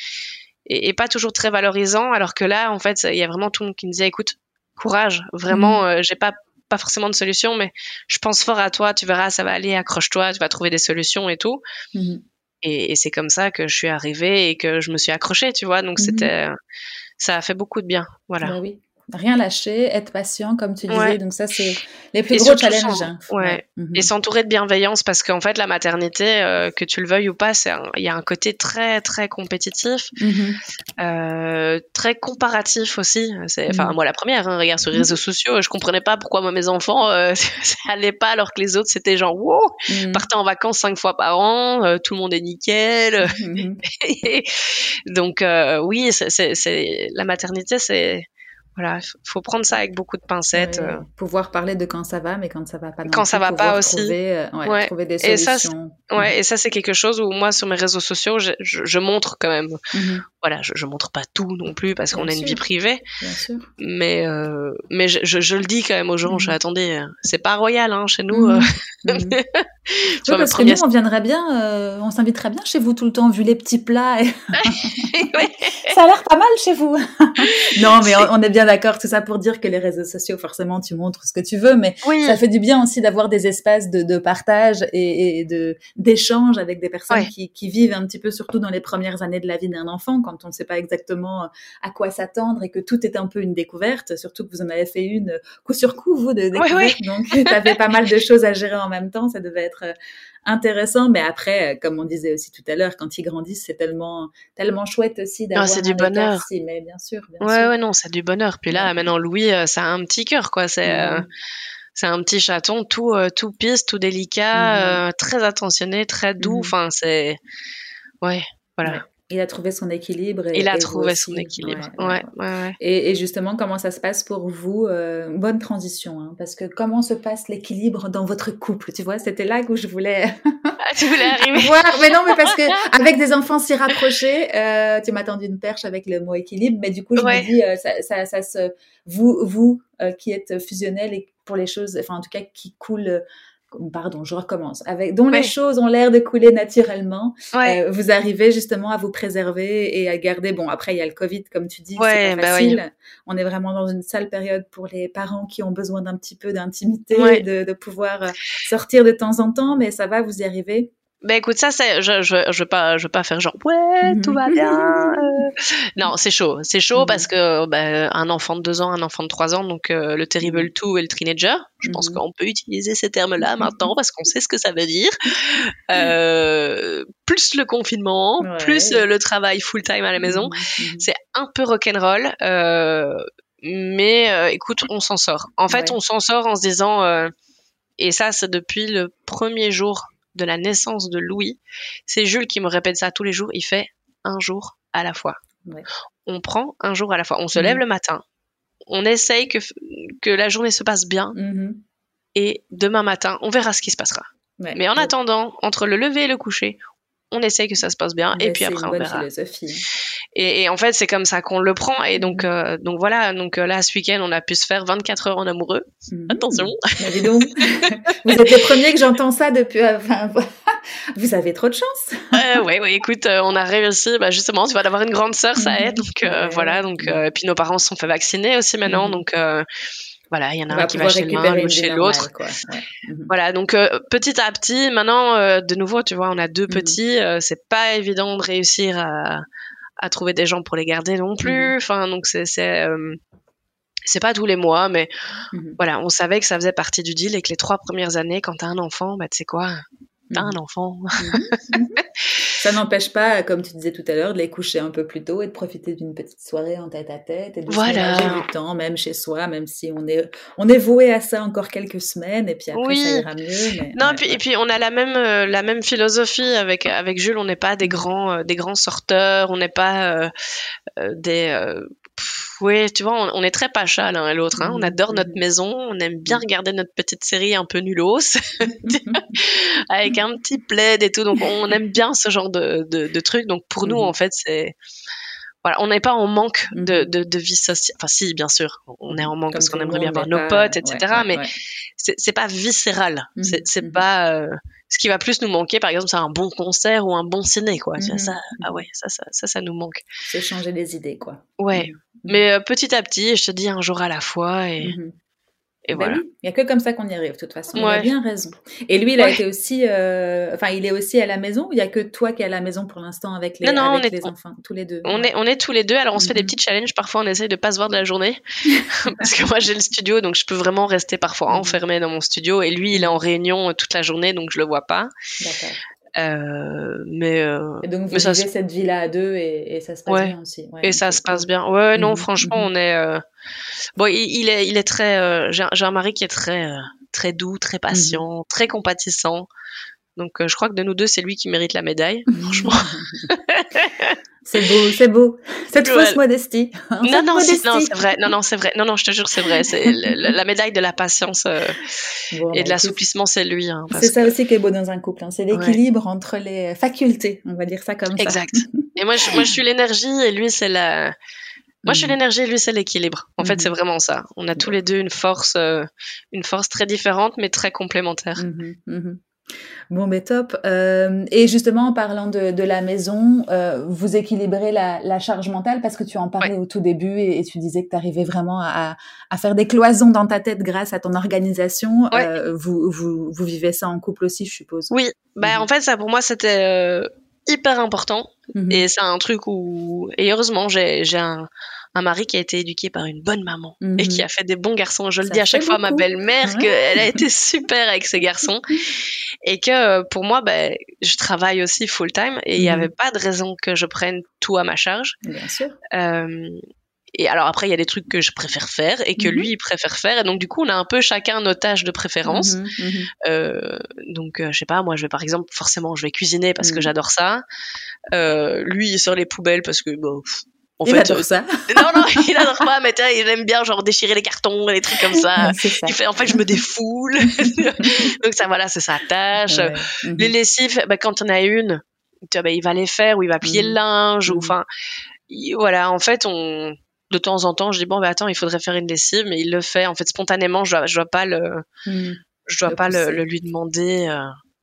et, et, pas toujours très valorisants alors que là en fait il y a vraiment tout le monde qui me disait écoute courage vraiment mhm. euh, j'ai pas pas forcément de solution mais je pense fort à toi tu verras ça va aller accroche-toi tu vas trouver des solutions et tout et, c'est comme ça que je suis arrivée et que je me suis accrochée, tu vois. Donc, mhm. c'était, ça a fait beaucoup de bien. Voilà. Bah oui rien lâcher, être patient, comme tu disais. Donc ça, c'est les plus gros challenges. Hein. Ouais. Mhm. Et s'entourer de bienveillance, parce qu'en fait, la maternité, euh, que tu le veuilles ou pas, il y a un côté très très compétitif, mhm. euh, très comparatif aussi. Enfin, mhm. moi la première, hein, regarde sur les réseaux sociaux, je comprenais pas pourquoi moi mes enfants euh, ça allait pas, alors que les autres c'était genre wow, partaient en vacances cinq fois par an, euh, tout le monde est nickel. Donc oui, c'est la maternité, c'est voilà, faut prendre ça avec beaucoup de pincettes. Euh. Pouvoir parler de quand ça va, mais quand ça va pas. quand ça va pas aussi. Trouver, euh, ouais, trouver des solutions. Et ça, ouais, et ça c'est quelque chose où moi sur mes réseaux sociaux, je, je, montre quand même. Mm-hmm. Voilà, je, je montre pas tout non plus parce qu'on a une vie privée. Bien sûr. Mais euh, mais je, je, le dis quand même aux gens. Je mm-hmm. attendez, c'est pas royal hein, chez nous. Mm-hmm. parce que nous, on viendrait bien, on s'inviterait bien chez vous tout le temps vu les petits plats. ça a l'air pas mal chez vous. non, mais on est bien d'accord, tout ça pour dire que les réseaux sociaux, forcément, tu montres ce que tu veux, mais ça fait du bien aussi d'avoir des espaces de, partage et, de d'échange avec des personnes qui, vivent un petit peu, surtout dans les premières années de la vie d'un enfant, quand on ne sait pas exactement à quoi s'attendre et que tout est un peu une découverte, surtout que vous en avez fait une coup sur coup, vous, de découverte. Donc, tu avais pas mal de choses à gérer en même temps. Ça devait être intéressant. Mais après, euh, comme on disait aussi tout à l'heure, quand ils grandissent, c'est tellement, tellement chouette aussi d'avoir. c'est du bonheur. mais bien sûr. ouais, ouais, non, c'est du bonheur. Puis là, maintenant, Louis, euh, ça a un petit cœur, quoi. C'est. Euh, c'est un petit chaton tout tout pisse, tout délicat, mm-hmm. très attentionné, très doux. Mm-hmm. Enfin, c'est ouais, voilà. Il a trouvé son équilibre. Et, il a trouvé son équilibre. Ouais, ouais, et, justement, comment ça se passe pour vous euh, Bonne transition, hein, parce que comment se passe l'équilibre dans votre couple Tu vois, c'était là où je voulais. Ah, tu voulais arriver voir, mais non, mais parce que avec des enfants si rapprochés, euh, tu m'as tendu une perche avec le mot équilibre, mais du coup, je me dis, euh, ça, ça, ça, se, vous, vous qui êtes fusionnel et pour les choses, enfin en tout cas qui coulent pardon, je recommence, avec dont les choses ont l'air de couler naturellement, euh, vous arrivez justement à vous préserver et à garder. Bon, après il y a le Covid, comme tu dis, c'est pas bah facile. On est vraiment dans une sale période pour les parents qui ont besoin d'un petit peu d'intimité, de, de, pouvoir euh, sortir de temps en temps, mais ça va, vous y arrivez. Ben écoute, ça c'est, je, je, je veux pas, je veux pas faire genre ouais, tout va bien. Euh. Non, c'est chaud, c'est chaud mhm. parce que ben, un enfant de deux ans, un enfant de trois ans, donc euh, le terrible two et le teenager. Je pense mhm. qu'on peut utiliser ces termes-là maintenant parce qu'on sait ce que ça veut dire. Euh, plus le confinement, plus le travail full time à la maison, mhm. c'est un peu rock'n'roll. Euh, mais écoute, on s'en sort. En fait, on s'en sort en se disant, et ça c'est depuis le premier jour de la naissance de Louis. C'est Jules qui me répète ça tous les jours. Il fait un jour à la fois. On prend un jour à la fois. On se lève mhm. le matin. On essaye que, que la journée se passe bien. Mhm. Et demain matin, on verra ce qui se passera. Mais en attendant, entre le lever et le coucher, on essaye que ça se passe bien. et puis après, on verra. Hein. Et, en fait, c'est comme ça qu'on le prend. Et donc, mhm. euh, donc voilà. Donc euh, là, ce week-end, on a pu se faire 24 heures en amoureux. Mhm. Attention. donc, vous êtes le premier que j'entends ça depuis. Euh, enfin, vous avez trop de chance. oui, oui. Écoute, on a réussi. Bah, justement, tu vas d'avoir une grande sœur, ça aide. Donc voilà. Donc, et puis nos parents se sont fait vacciner aussi maintenant. Donc voilà, il y en a un qui va chez l'un, l'autre chez l'autre. Mhm. Voilà, donc euh, petit à petit, maintenant, euh, de nouveau, tu vois, on a deux mhm. petits, euh, c'est pas évident de réussir à, à, trouver des gens pour les garder non plus. Mhm. Enfin, donc c'est c'est pas tous les mois, mais voilà, on savait que ça faisait partie du deal et que les trois premières années, quand t'as un enfant, bah tu sais quoi, t'as un enfant. Ça n'empêche pas, comme tu disais tout à l'heure, de les coucher un peu plus tôt et de profiter d'une petite soirée en tête à tête et de voilà. du temps, même chez soi, même si on est, on est voué à ça encore quelques semaines et puis après ça ira mieux. non, et, puis, et puis on a la même, euh, la même philosophie avec, avec Jules, on n'est pas des grands, euh, des grands sorteurs, on n'est pas euh, des oui, tu vois, on, est très pacha l'un et l'autre. Hein. On adore notre mm-hmm. maison, on aime bien regarder notre petite série un peu nulos, avec un petit plaid et tout. Donc, on aime bien ce genre de, de, trucs. Donc, pour nous, mm-hmm. en fait, c'est voilà, on n'est pas en manque de, mm-hmm. de, vie sociale. Enfin, si, bien sûr, on est en manque parce qu'on aimerait bien voir nos potes, etc. mais c'est pas viscéral. C'est pas. Euh, ce qui va plus nous manquer, par exemple, c'est un bon concert ou un bon ciné, quoi. Ça, ah ouais, ça, ça, ça, ça nous manque. C'est changer les idées, quoi. Ouais. Mais euh, petit à petit, je te dis un jour à la fois et. Mhm. Et bah voilà. Il n'y a que comme ça qu'on y arrive, de toute façon. Il a bien raison. Et lui, il a été aussi, euh, enfin, il est aussi à la maison. Il n'y a que toi qui es à la maison pour l'instant avec les, non, avec les enfants, tous les deux? On est, on est tous les deux. Alors, on se fait des mhm. petits challenges. Parfois, on essaye de pas se voir de la journée parce que moi, j'ai le studio, donc je peux vraiment rester parfois mhm. enfermé dans mon studio. Et lui, il est en réunion toute la journée, donc je le vois pas. D'accord. Euh, mais euh, et donc vous vivez cette vie-là à deux et, et ça se passe bien aussi. Ouais, et ça se passe bien. Ouais, non, mhm. franchement, mhm. on est. Euh... Bon, il, il, est, il est très. Euh, j'ai un mari qui est très, euh, très doux, très patient, mhm. très compatissant. Donc, je crois que de nous deux, c'est lui qui mérite la médaille, franchement. C'est beau, c'est beau. Cette fausse modestie. non, non, c'est vrai. Non, non, c'est vrai. Non, non, je te jure, c'est vrai. C'est la, médaille de la patience euh, et de bah, l'assouplissement, c'est lui. Hein, c'est ça aussi qui est beau dans un couple. Hein. C'est l'équilibre entre les facultés, on va dire ça comme ça. Exact. Et moi, je, moi, je suis l'énergie et lui, c'est la. Moi, je suis mm. l'énergie et lui, c'est l'équilibre. En fait, c'est mm-hmm. vraiment ça. On a tous les deux une force, euh, une force très différente, mais très complémentaire. Mm-hmm. Mm-hmm. Bon, mais top. Euh, et justement, en parlant de, de la maison, euh, vous équilibrez la, la, charge mentale parce que tu en parlais au tout début et, tu disais que tu arrivais vraiment à, à, faire des cloisons dans ta tête grâce à ton organisation. Euh, vous, vous, vous, vivez ça en couple aussi, je suppose. Oui, bah, mhm. en fait, ça pour moi, c'était hyper important. Mhm. Et c'est un truc où, et heureusement, j'ai un, un mari qui a été éduqué par une bonne maman et qui mhm. a fait des bons garçons. Je le dis à chaque fois à ma belle-mère qu'elle a été super avec ses garçons et que euh, pour moi, ben, je travaille aussi full time et il n'y avait mhm. pas de raison que je prenne tout à ma charge. Bien sûr. Euh, et alors après, il y a des trucs que je préfère faire et que mhm. lui, il préfère faire. Et donc, du coup, on a un peu chacun nos tâches de préférence. Euh, donc, euh, je sais pas, moi, je vais par exemple, forcément, je vais cuisiner parce que j'adore ça. Euh, lui, il sort les poubelles parce que, bon, en il fait, adore ça. non, non, il adore pas, mais il aime bien genre déchirer les cartons et les trucs comme ça. Il fait, en fait, je me défoule. Donc ça, voilà, c'est sa tâche. Mhm. Les lessives, bah, quand on a une, tu vois, bah, il va les faire ou il va plier le mhm. linge ou mhm. enfin, voilà, en fait, on, de temps en temps, je dis bon, bah attends, il faudrait faire une lessive, mais il le fait. En fait, spontanément, je dois, je dois pas le, je dois pas le, lui demander. Euh,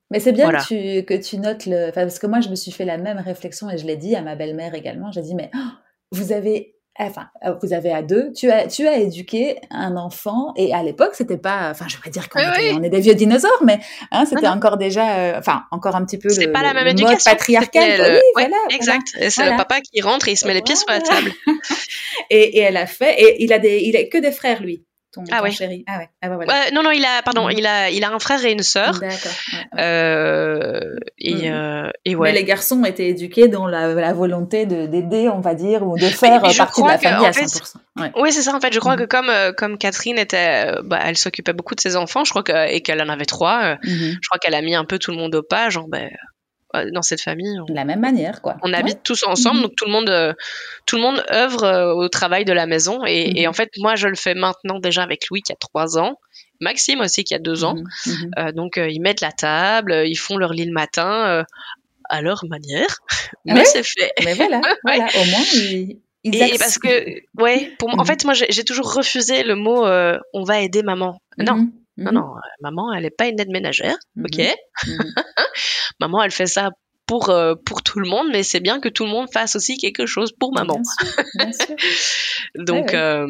mais c'est bien que, tu, que tu notes le. Enfin, parce que moi, je me suis fait la même réflexion et je l'ai dit à ma belle-mère également. J'ai dit, mais oh, vous avez enfin, euh, vous avez à deux, tu as, tu as éduqué un enfant, et à l'époque, c'était pas, enfin, je vais dire qu'on on est des vieux dinosaures, mais hein, c'était encore déjà, euh, enfin, encore un petit peu le, pas la même éducation, patriarcal. Oui, voilà, exact. C'est le papa qui rentre et il se met les pieds sur la table. et, et elle a fait, et il a des, il a que des frères, lui ton, ah, ouais. chéri. Ah ouais. Ah bah voilà. non non, il a pardon, mm. il a il a un frère et une sœur. D'accord. Euh, et, mm. euh, et ouais. Mais les garçons étaient éduqués dans la, la volonté de d'aider, on va dire, ou de faire partie de la famille à 100%. Ouais. Oui, c'est ça en fait. Je crois mm. que comme euh, comme Catherine était, euh, bah, elle s'occupait beaucoup de ses enfants. Je crois que et qu'elle en avait trois. Euh, mm-hmm. Je crois qu'elle a mis un peu tout le monde au pas. Genre ben euh, dans cette famille. De la même manière, quoi. On habite tous ensemble, mhm. donc tout le monde, euh, tout le monde œuvre euh, au travail de la maison. Et, mhm. en fait, moi, je le fais maintenant déjà avec Louis qui a trois ans, Maxime aussi qui a deux ans. Mhm. donc, ils mettent la table, ils font leur lit le matin à leur manière, mais c'est fait. Mais voilà, voilà, au moins ils. et parce que, ouais, pour en fait, moi, j'ai toujours refusé le mot on va aider maman. Non, non, non, maman, elle n'est pas une aide ménagère, ok? Maman, elle fait ça pour, euh, pour tout le monde, mais c'est bien que tout le monde fasse aussi quelque chose pour maman. Bien sûr, Donc, euh,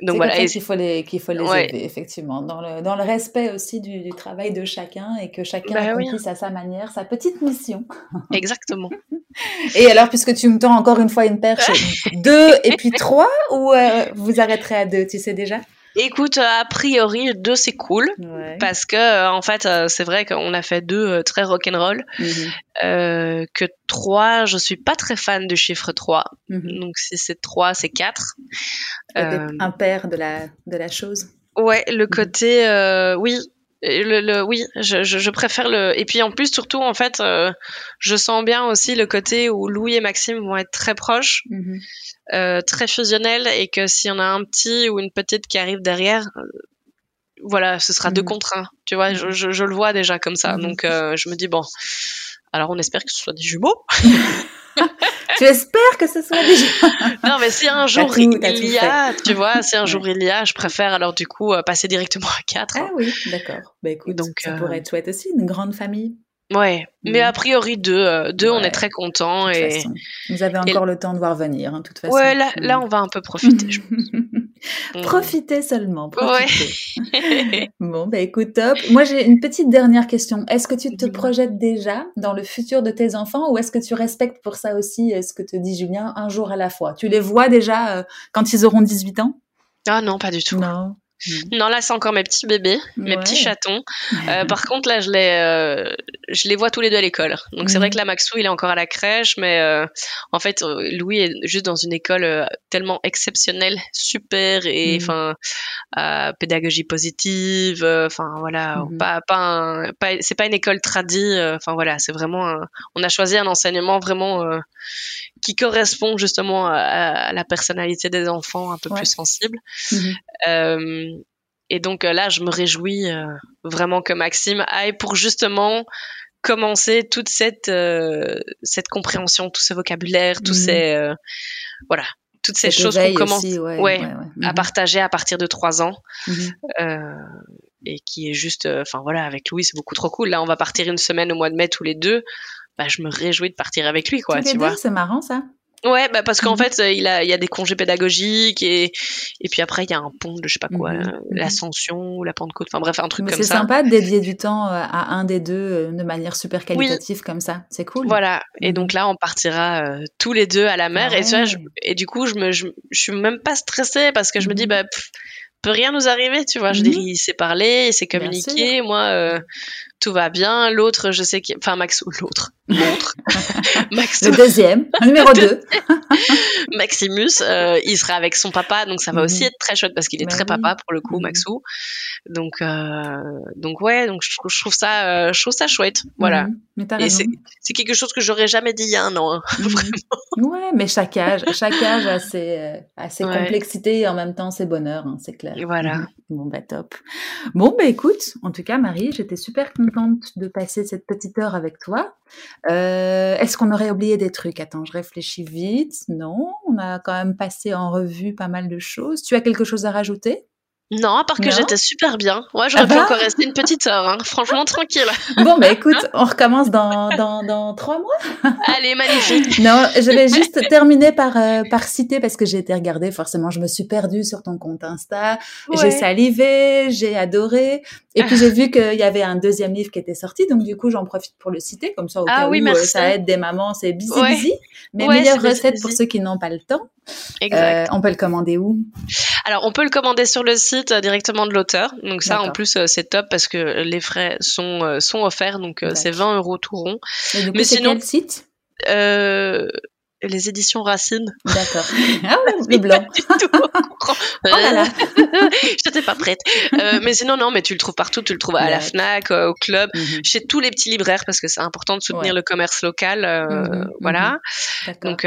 Donc voilà, qu'il faut les qu'il faut les élever effectivement dans le dans le respect aussi du, travail de chacun et que chacun bah accomplisse à sa manière sa petite mission. Exactement. et alors puisque tu me tends encore une fois une perche, deux et puis trois ou euh, vous arrêterez à deux, tu sais déjà? Écoute, a priori, deux c'est cool parce que euh, en fait, euh, c'est vrai qu'on a fait deux euh, très rock'n'roll. Mm que trois, je suis pas très fan du chiffre 3. Mhm. Donc si c'est trois, c'est quatre. Un père de la de la chose. Ouais, le mhm. côté oui, le, le, oui, je, je, je, préfère le. Et puis en plus, surtout, en fait, je sens bien aussi le côté où Louis et Maxime vont être très proches. Mhm. Euh, très fusionnel et que s'il y en a un petit ou une petite qui arrive derrière, euh, voilà, ce sera deux mhm. contre un. Tu vois, je, je, le vois déjà comme ça. Mhm. Donc euh, je me dis bon, alors on espère que ce soit des jumeaux. tu espères que ce soit des jumeaux Non, mais si un jour il y a, tu vois, si un jour il y a, je préfère alors du coup passer directement à quatre. Ah oui, d'accord. Bah écoute, Donc, ça pourrait être chouette aussi, une grande famille. Ouais, mais a priori deux, euh, deux on est très contents et vous avez encore le temps de voir venir, hein, de toute façon. Ouais, là, là on va un peu profiter. je profiter seulement, profiter. bon, bah écoute, top. Moi j'ai une petite dernière question. Est-ce que tu te projettes déjà dans le futur de tes enfants ou est-ce que tu respectes pour ça aussi euh, ce que te dit Julien, un jour à la fois? Tu les vois déjà euh, quand ils auront 18 ans? Ah non, pas du tout. Non. Mm. Non, là, c'est encore mes petits bébés, mes petits chatons. Euh, par contre, là, je les, euh, je les vois tous les deux à l'école. Donc, c'est vrai mm. que là, Maxou, il est encore à la crèche, mais euh, en fait, Louis est juste dans une école tellement exceptionnelle, super, et mm. enfin, pédagogie positive. Enfin, voilà, pas, pas, pas c'est pas une école tradie. Enfin, voilà, c'est vraiment, on a choisi un enseignement vraiment qui correspond justement à, la personnalité des enfants un peu plus sensibles. Mm-hmm. Euh, et donc euh, là, je me réjouis euh, vraiment que Maxime aille pour justement commencer toute cette cette compréhension, tout ce vocabulaire, tous mhm. ces voilà, toutes ces choses qu'on commence ouais, à mhm. partager à partir de trois ans. Mhm. et qui est juste, enfin voilà, avec Louis, c'est beaucoup trop cool. Là, on va partir une semaine au mois de mai tous les deux. Bah, je me réjouis de partir avec lui, quoi. tu vois. C'est marrant ça? Ouais, bah parce qu'en mhm. fait, il a, il y a des congés pédagogiques et, et puis après, il y a un pont de je sais pas quoi, mhm. Mhm. l'ascension ou la Pentecôte, enfin bref, un truc comme ça. C'est sympa de dédier du temps euh, à un des deux euh, de manière super qualitative comme ça. C'est cool. Voilà. Et donc là, on partira euh, tous les deux à la mer et, tu vois, et du coup, je me, je, suis même pas stressée parce que je me dis, bah, peut rien nous arriver, tu vois. Je dire, il s'est parlé, il s'est communiqué. Moi, tout va bien. L'autre, je sais qu'il, enfin Max ou l'autre, l'autre, Max. Le deuxième, numéro deux. Maximus, euh, il sera avec son papa, donc ça va aussi mhm. être très chouette parce qu'il est bah très papa pour le coup, mhm. Maxou. Donc, euh, donc ouais, donc je, trouve ça, euh, je trouve ça chouette, voilà. Mhm. Et c'est quelque chose que j'aurais jamais dit il y a un an, hein, vraiment. Ouais, mais chaque âge, chaque âge a ses, a ses complexités et en même temps ses bonheurs, hein, c'est clair. Voilà. Bon bah top. Bon bah écoute, en tout cas Marie, j'étais super contente de passer cette petite heure avec toi. Euh, Est-ce qu'on aurait oublié des trucs? Attends, je réfléchis vite. Non, on a quand même passé en revue pas mal de choses. Tu as quelque chose à rajouter? Non, à part que j'étais super bien. Ouais, j'aurais ah pu bah. encore rester une petite heure, hein. franchement tranquille. Bon, bah écoute, on recommence dans, dans, dans trois mois. Allez, magnifique. Non, je vais juste terminer par, euh, par citer, parce que j'ai été regardée, forcément, je me suis perdue sur ton compte Insta. J'ai salivé, j'ai adoré. Et puis j'ai vu qu'il y avait un deuxième livre qui était sorti, donc du coup, j'en profite pour le citer, comme ça, au ah cas oui, où euh, ça aide des mamans, c'est busy busy. Mais meilleure recette pour ceux qui n'ont pas le temps. Exact. Euh, on peut le commander où? Alors, on peut le commander sur le site euh, directement de l'auteur. Donc ça, en plus, euh, c'est top parce que les frais sont, sont offerts. Donc c'est 20 euros tout rond. Mais sinon, quel site? Les éditions Racine. D'accord. Ah le blanc. oh là là. Je n'étais pas prête. Euh, mais sinon, non, mais tu le trouves partout. Tu le trouves à la Fnac, euh, au club, mhm. chez tous les petits libraires parce que c'est important de soutenir le commerce local. Euh, mhm, mhm. Voilà. Donc,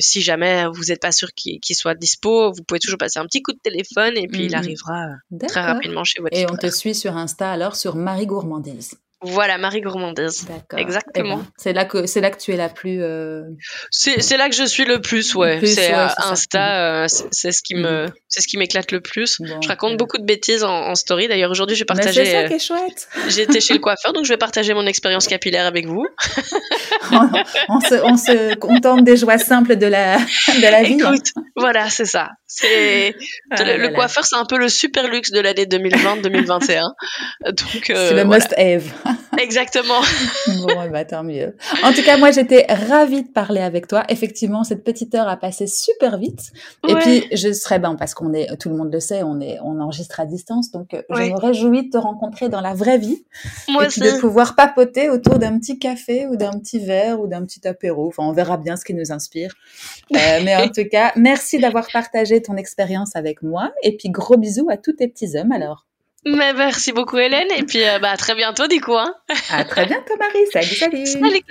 si jamais vous n'êtes pas sûr qu'il soit dispo, vous pouvez toujours passer un petit coup de téléphone et puis il arrivera très rapidement chez votre Et on te suit sur Insta alors sur Marie Gourmandise. Voilà, Marie Gourmandise. Exactement. Eh ben, c'est là que c'est là que tu es la plus. Euh... C'est là que je suis le plus, ouais. C'est euh, Insta, euh, c'est ce qui me, mm. c'est ce qui m'éclate le plus. je raconte beaucoup de bêtises en, en story. D'ailleurs, aujourd'hui, j'ai partagé. C'est ça qui est chouette. J'étais chez le coiffeur, donc je vais partager mon expérience capillaire avec vous. on, se, on, se, contente des joies simples de la, de la vie. Hein. Écoute, voilà, c'est ça. C'est ah le, coiffeur, c'est un peu le super luxe de l'année 2020-2021. Donc euh, c'est le must-have. Exactement. bon, bah, tant mieux. En tout cas, moi, j'étais ravie de parler avec toi. Effectivement, cette petite heure a passé super vite. Et puis, je serais ben parce qu'on est, tout le monde le sait, on est, on enregistre à distance. Donc, euh, je me réjouis de te rencontrer dans la vraie vie. Moi et puis de pouvoir papoter autour d'un petit café ou d'un petit verre ou d'un petit apéro. Enfin, on verra bien ce qui nous inspire. Euh, mais en tout cas, merci d'avoir partagé ton expérience avec moi. Et puis gros bisous à tous tes petits hommes alors. Mais merci beaucoup Hélène et puis euh, bah, à très bientôt du coup. Hein. À très bientôt Marie, salut salut. Salut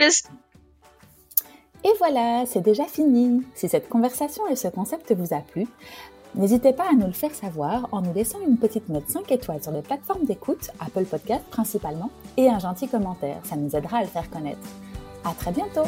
Et voilà, c'est déjà fini. Si cette conversation et ce concept vous a plu, n'hésitez pas à nous le faire savoir en nous laissant une petite note 5 étoiles sur les plateformes d'écoute, Apple Podcast principalement, et un gentil commentaire. Ça nous aidera à le faire connaître. À très bientôt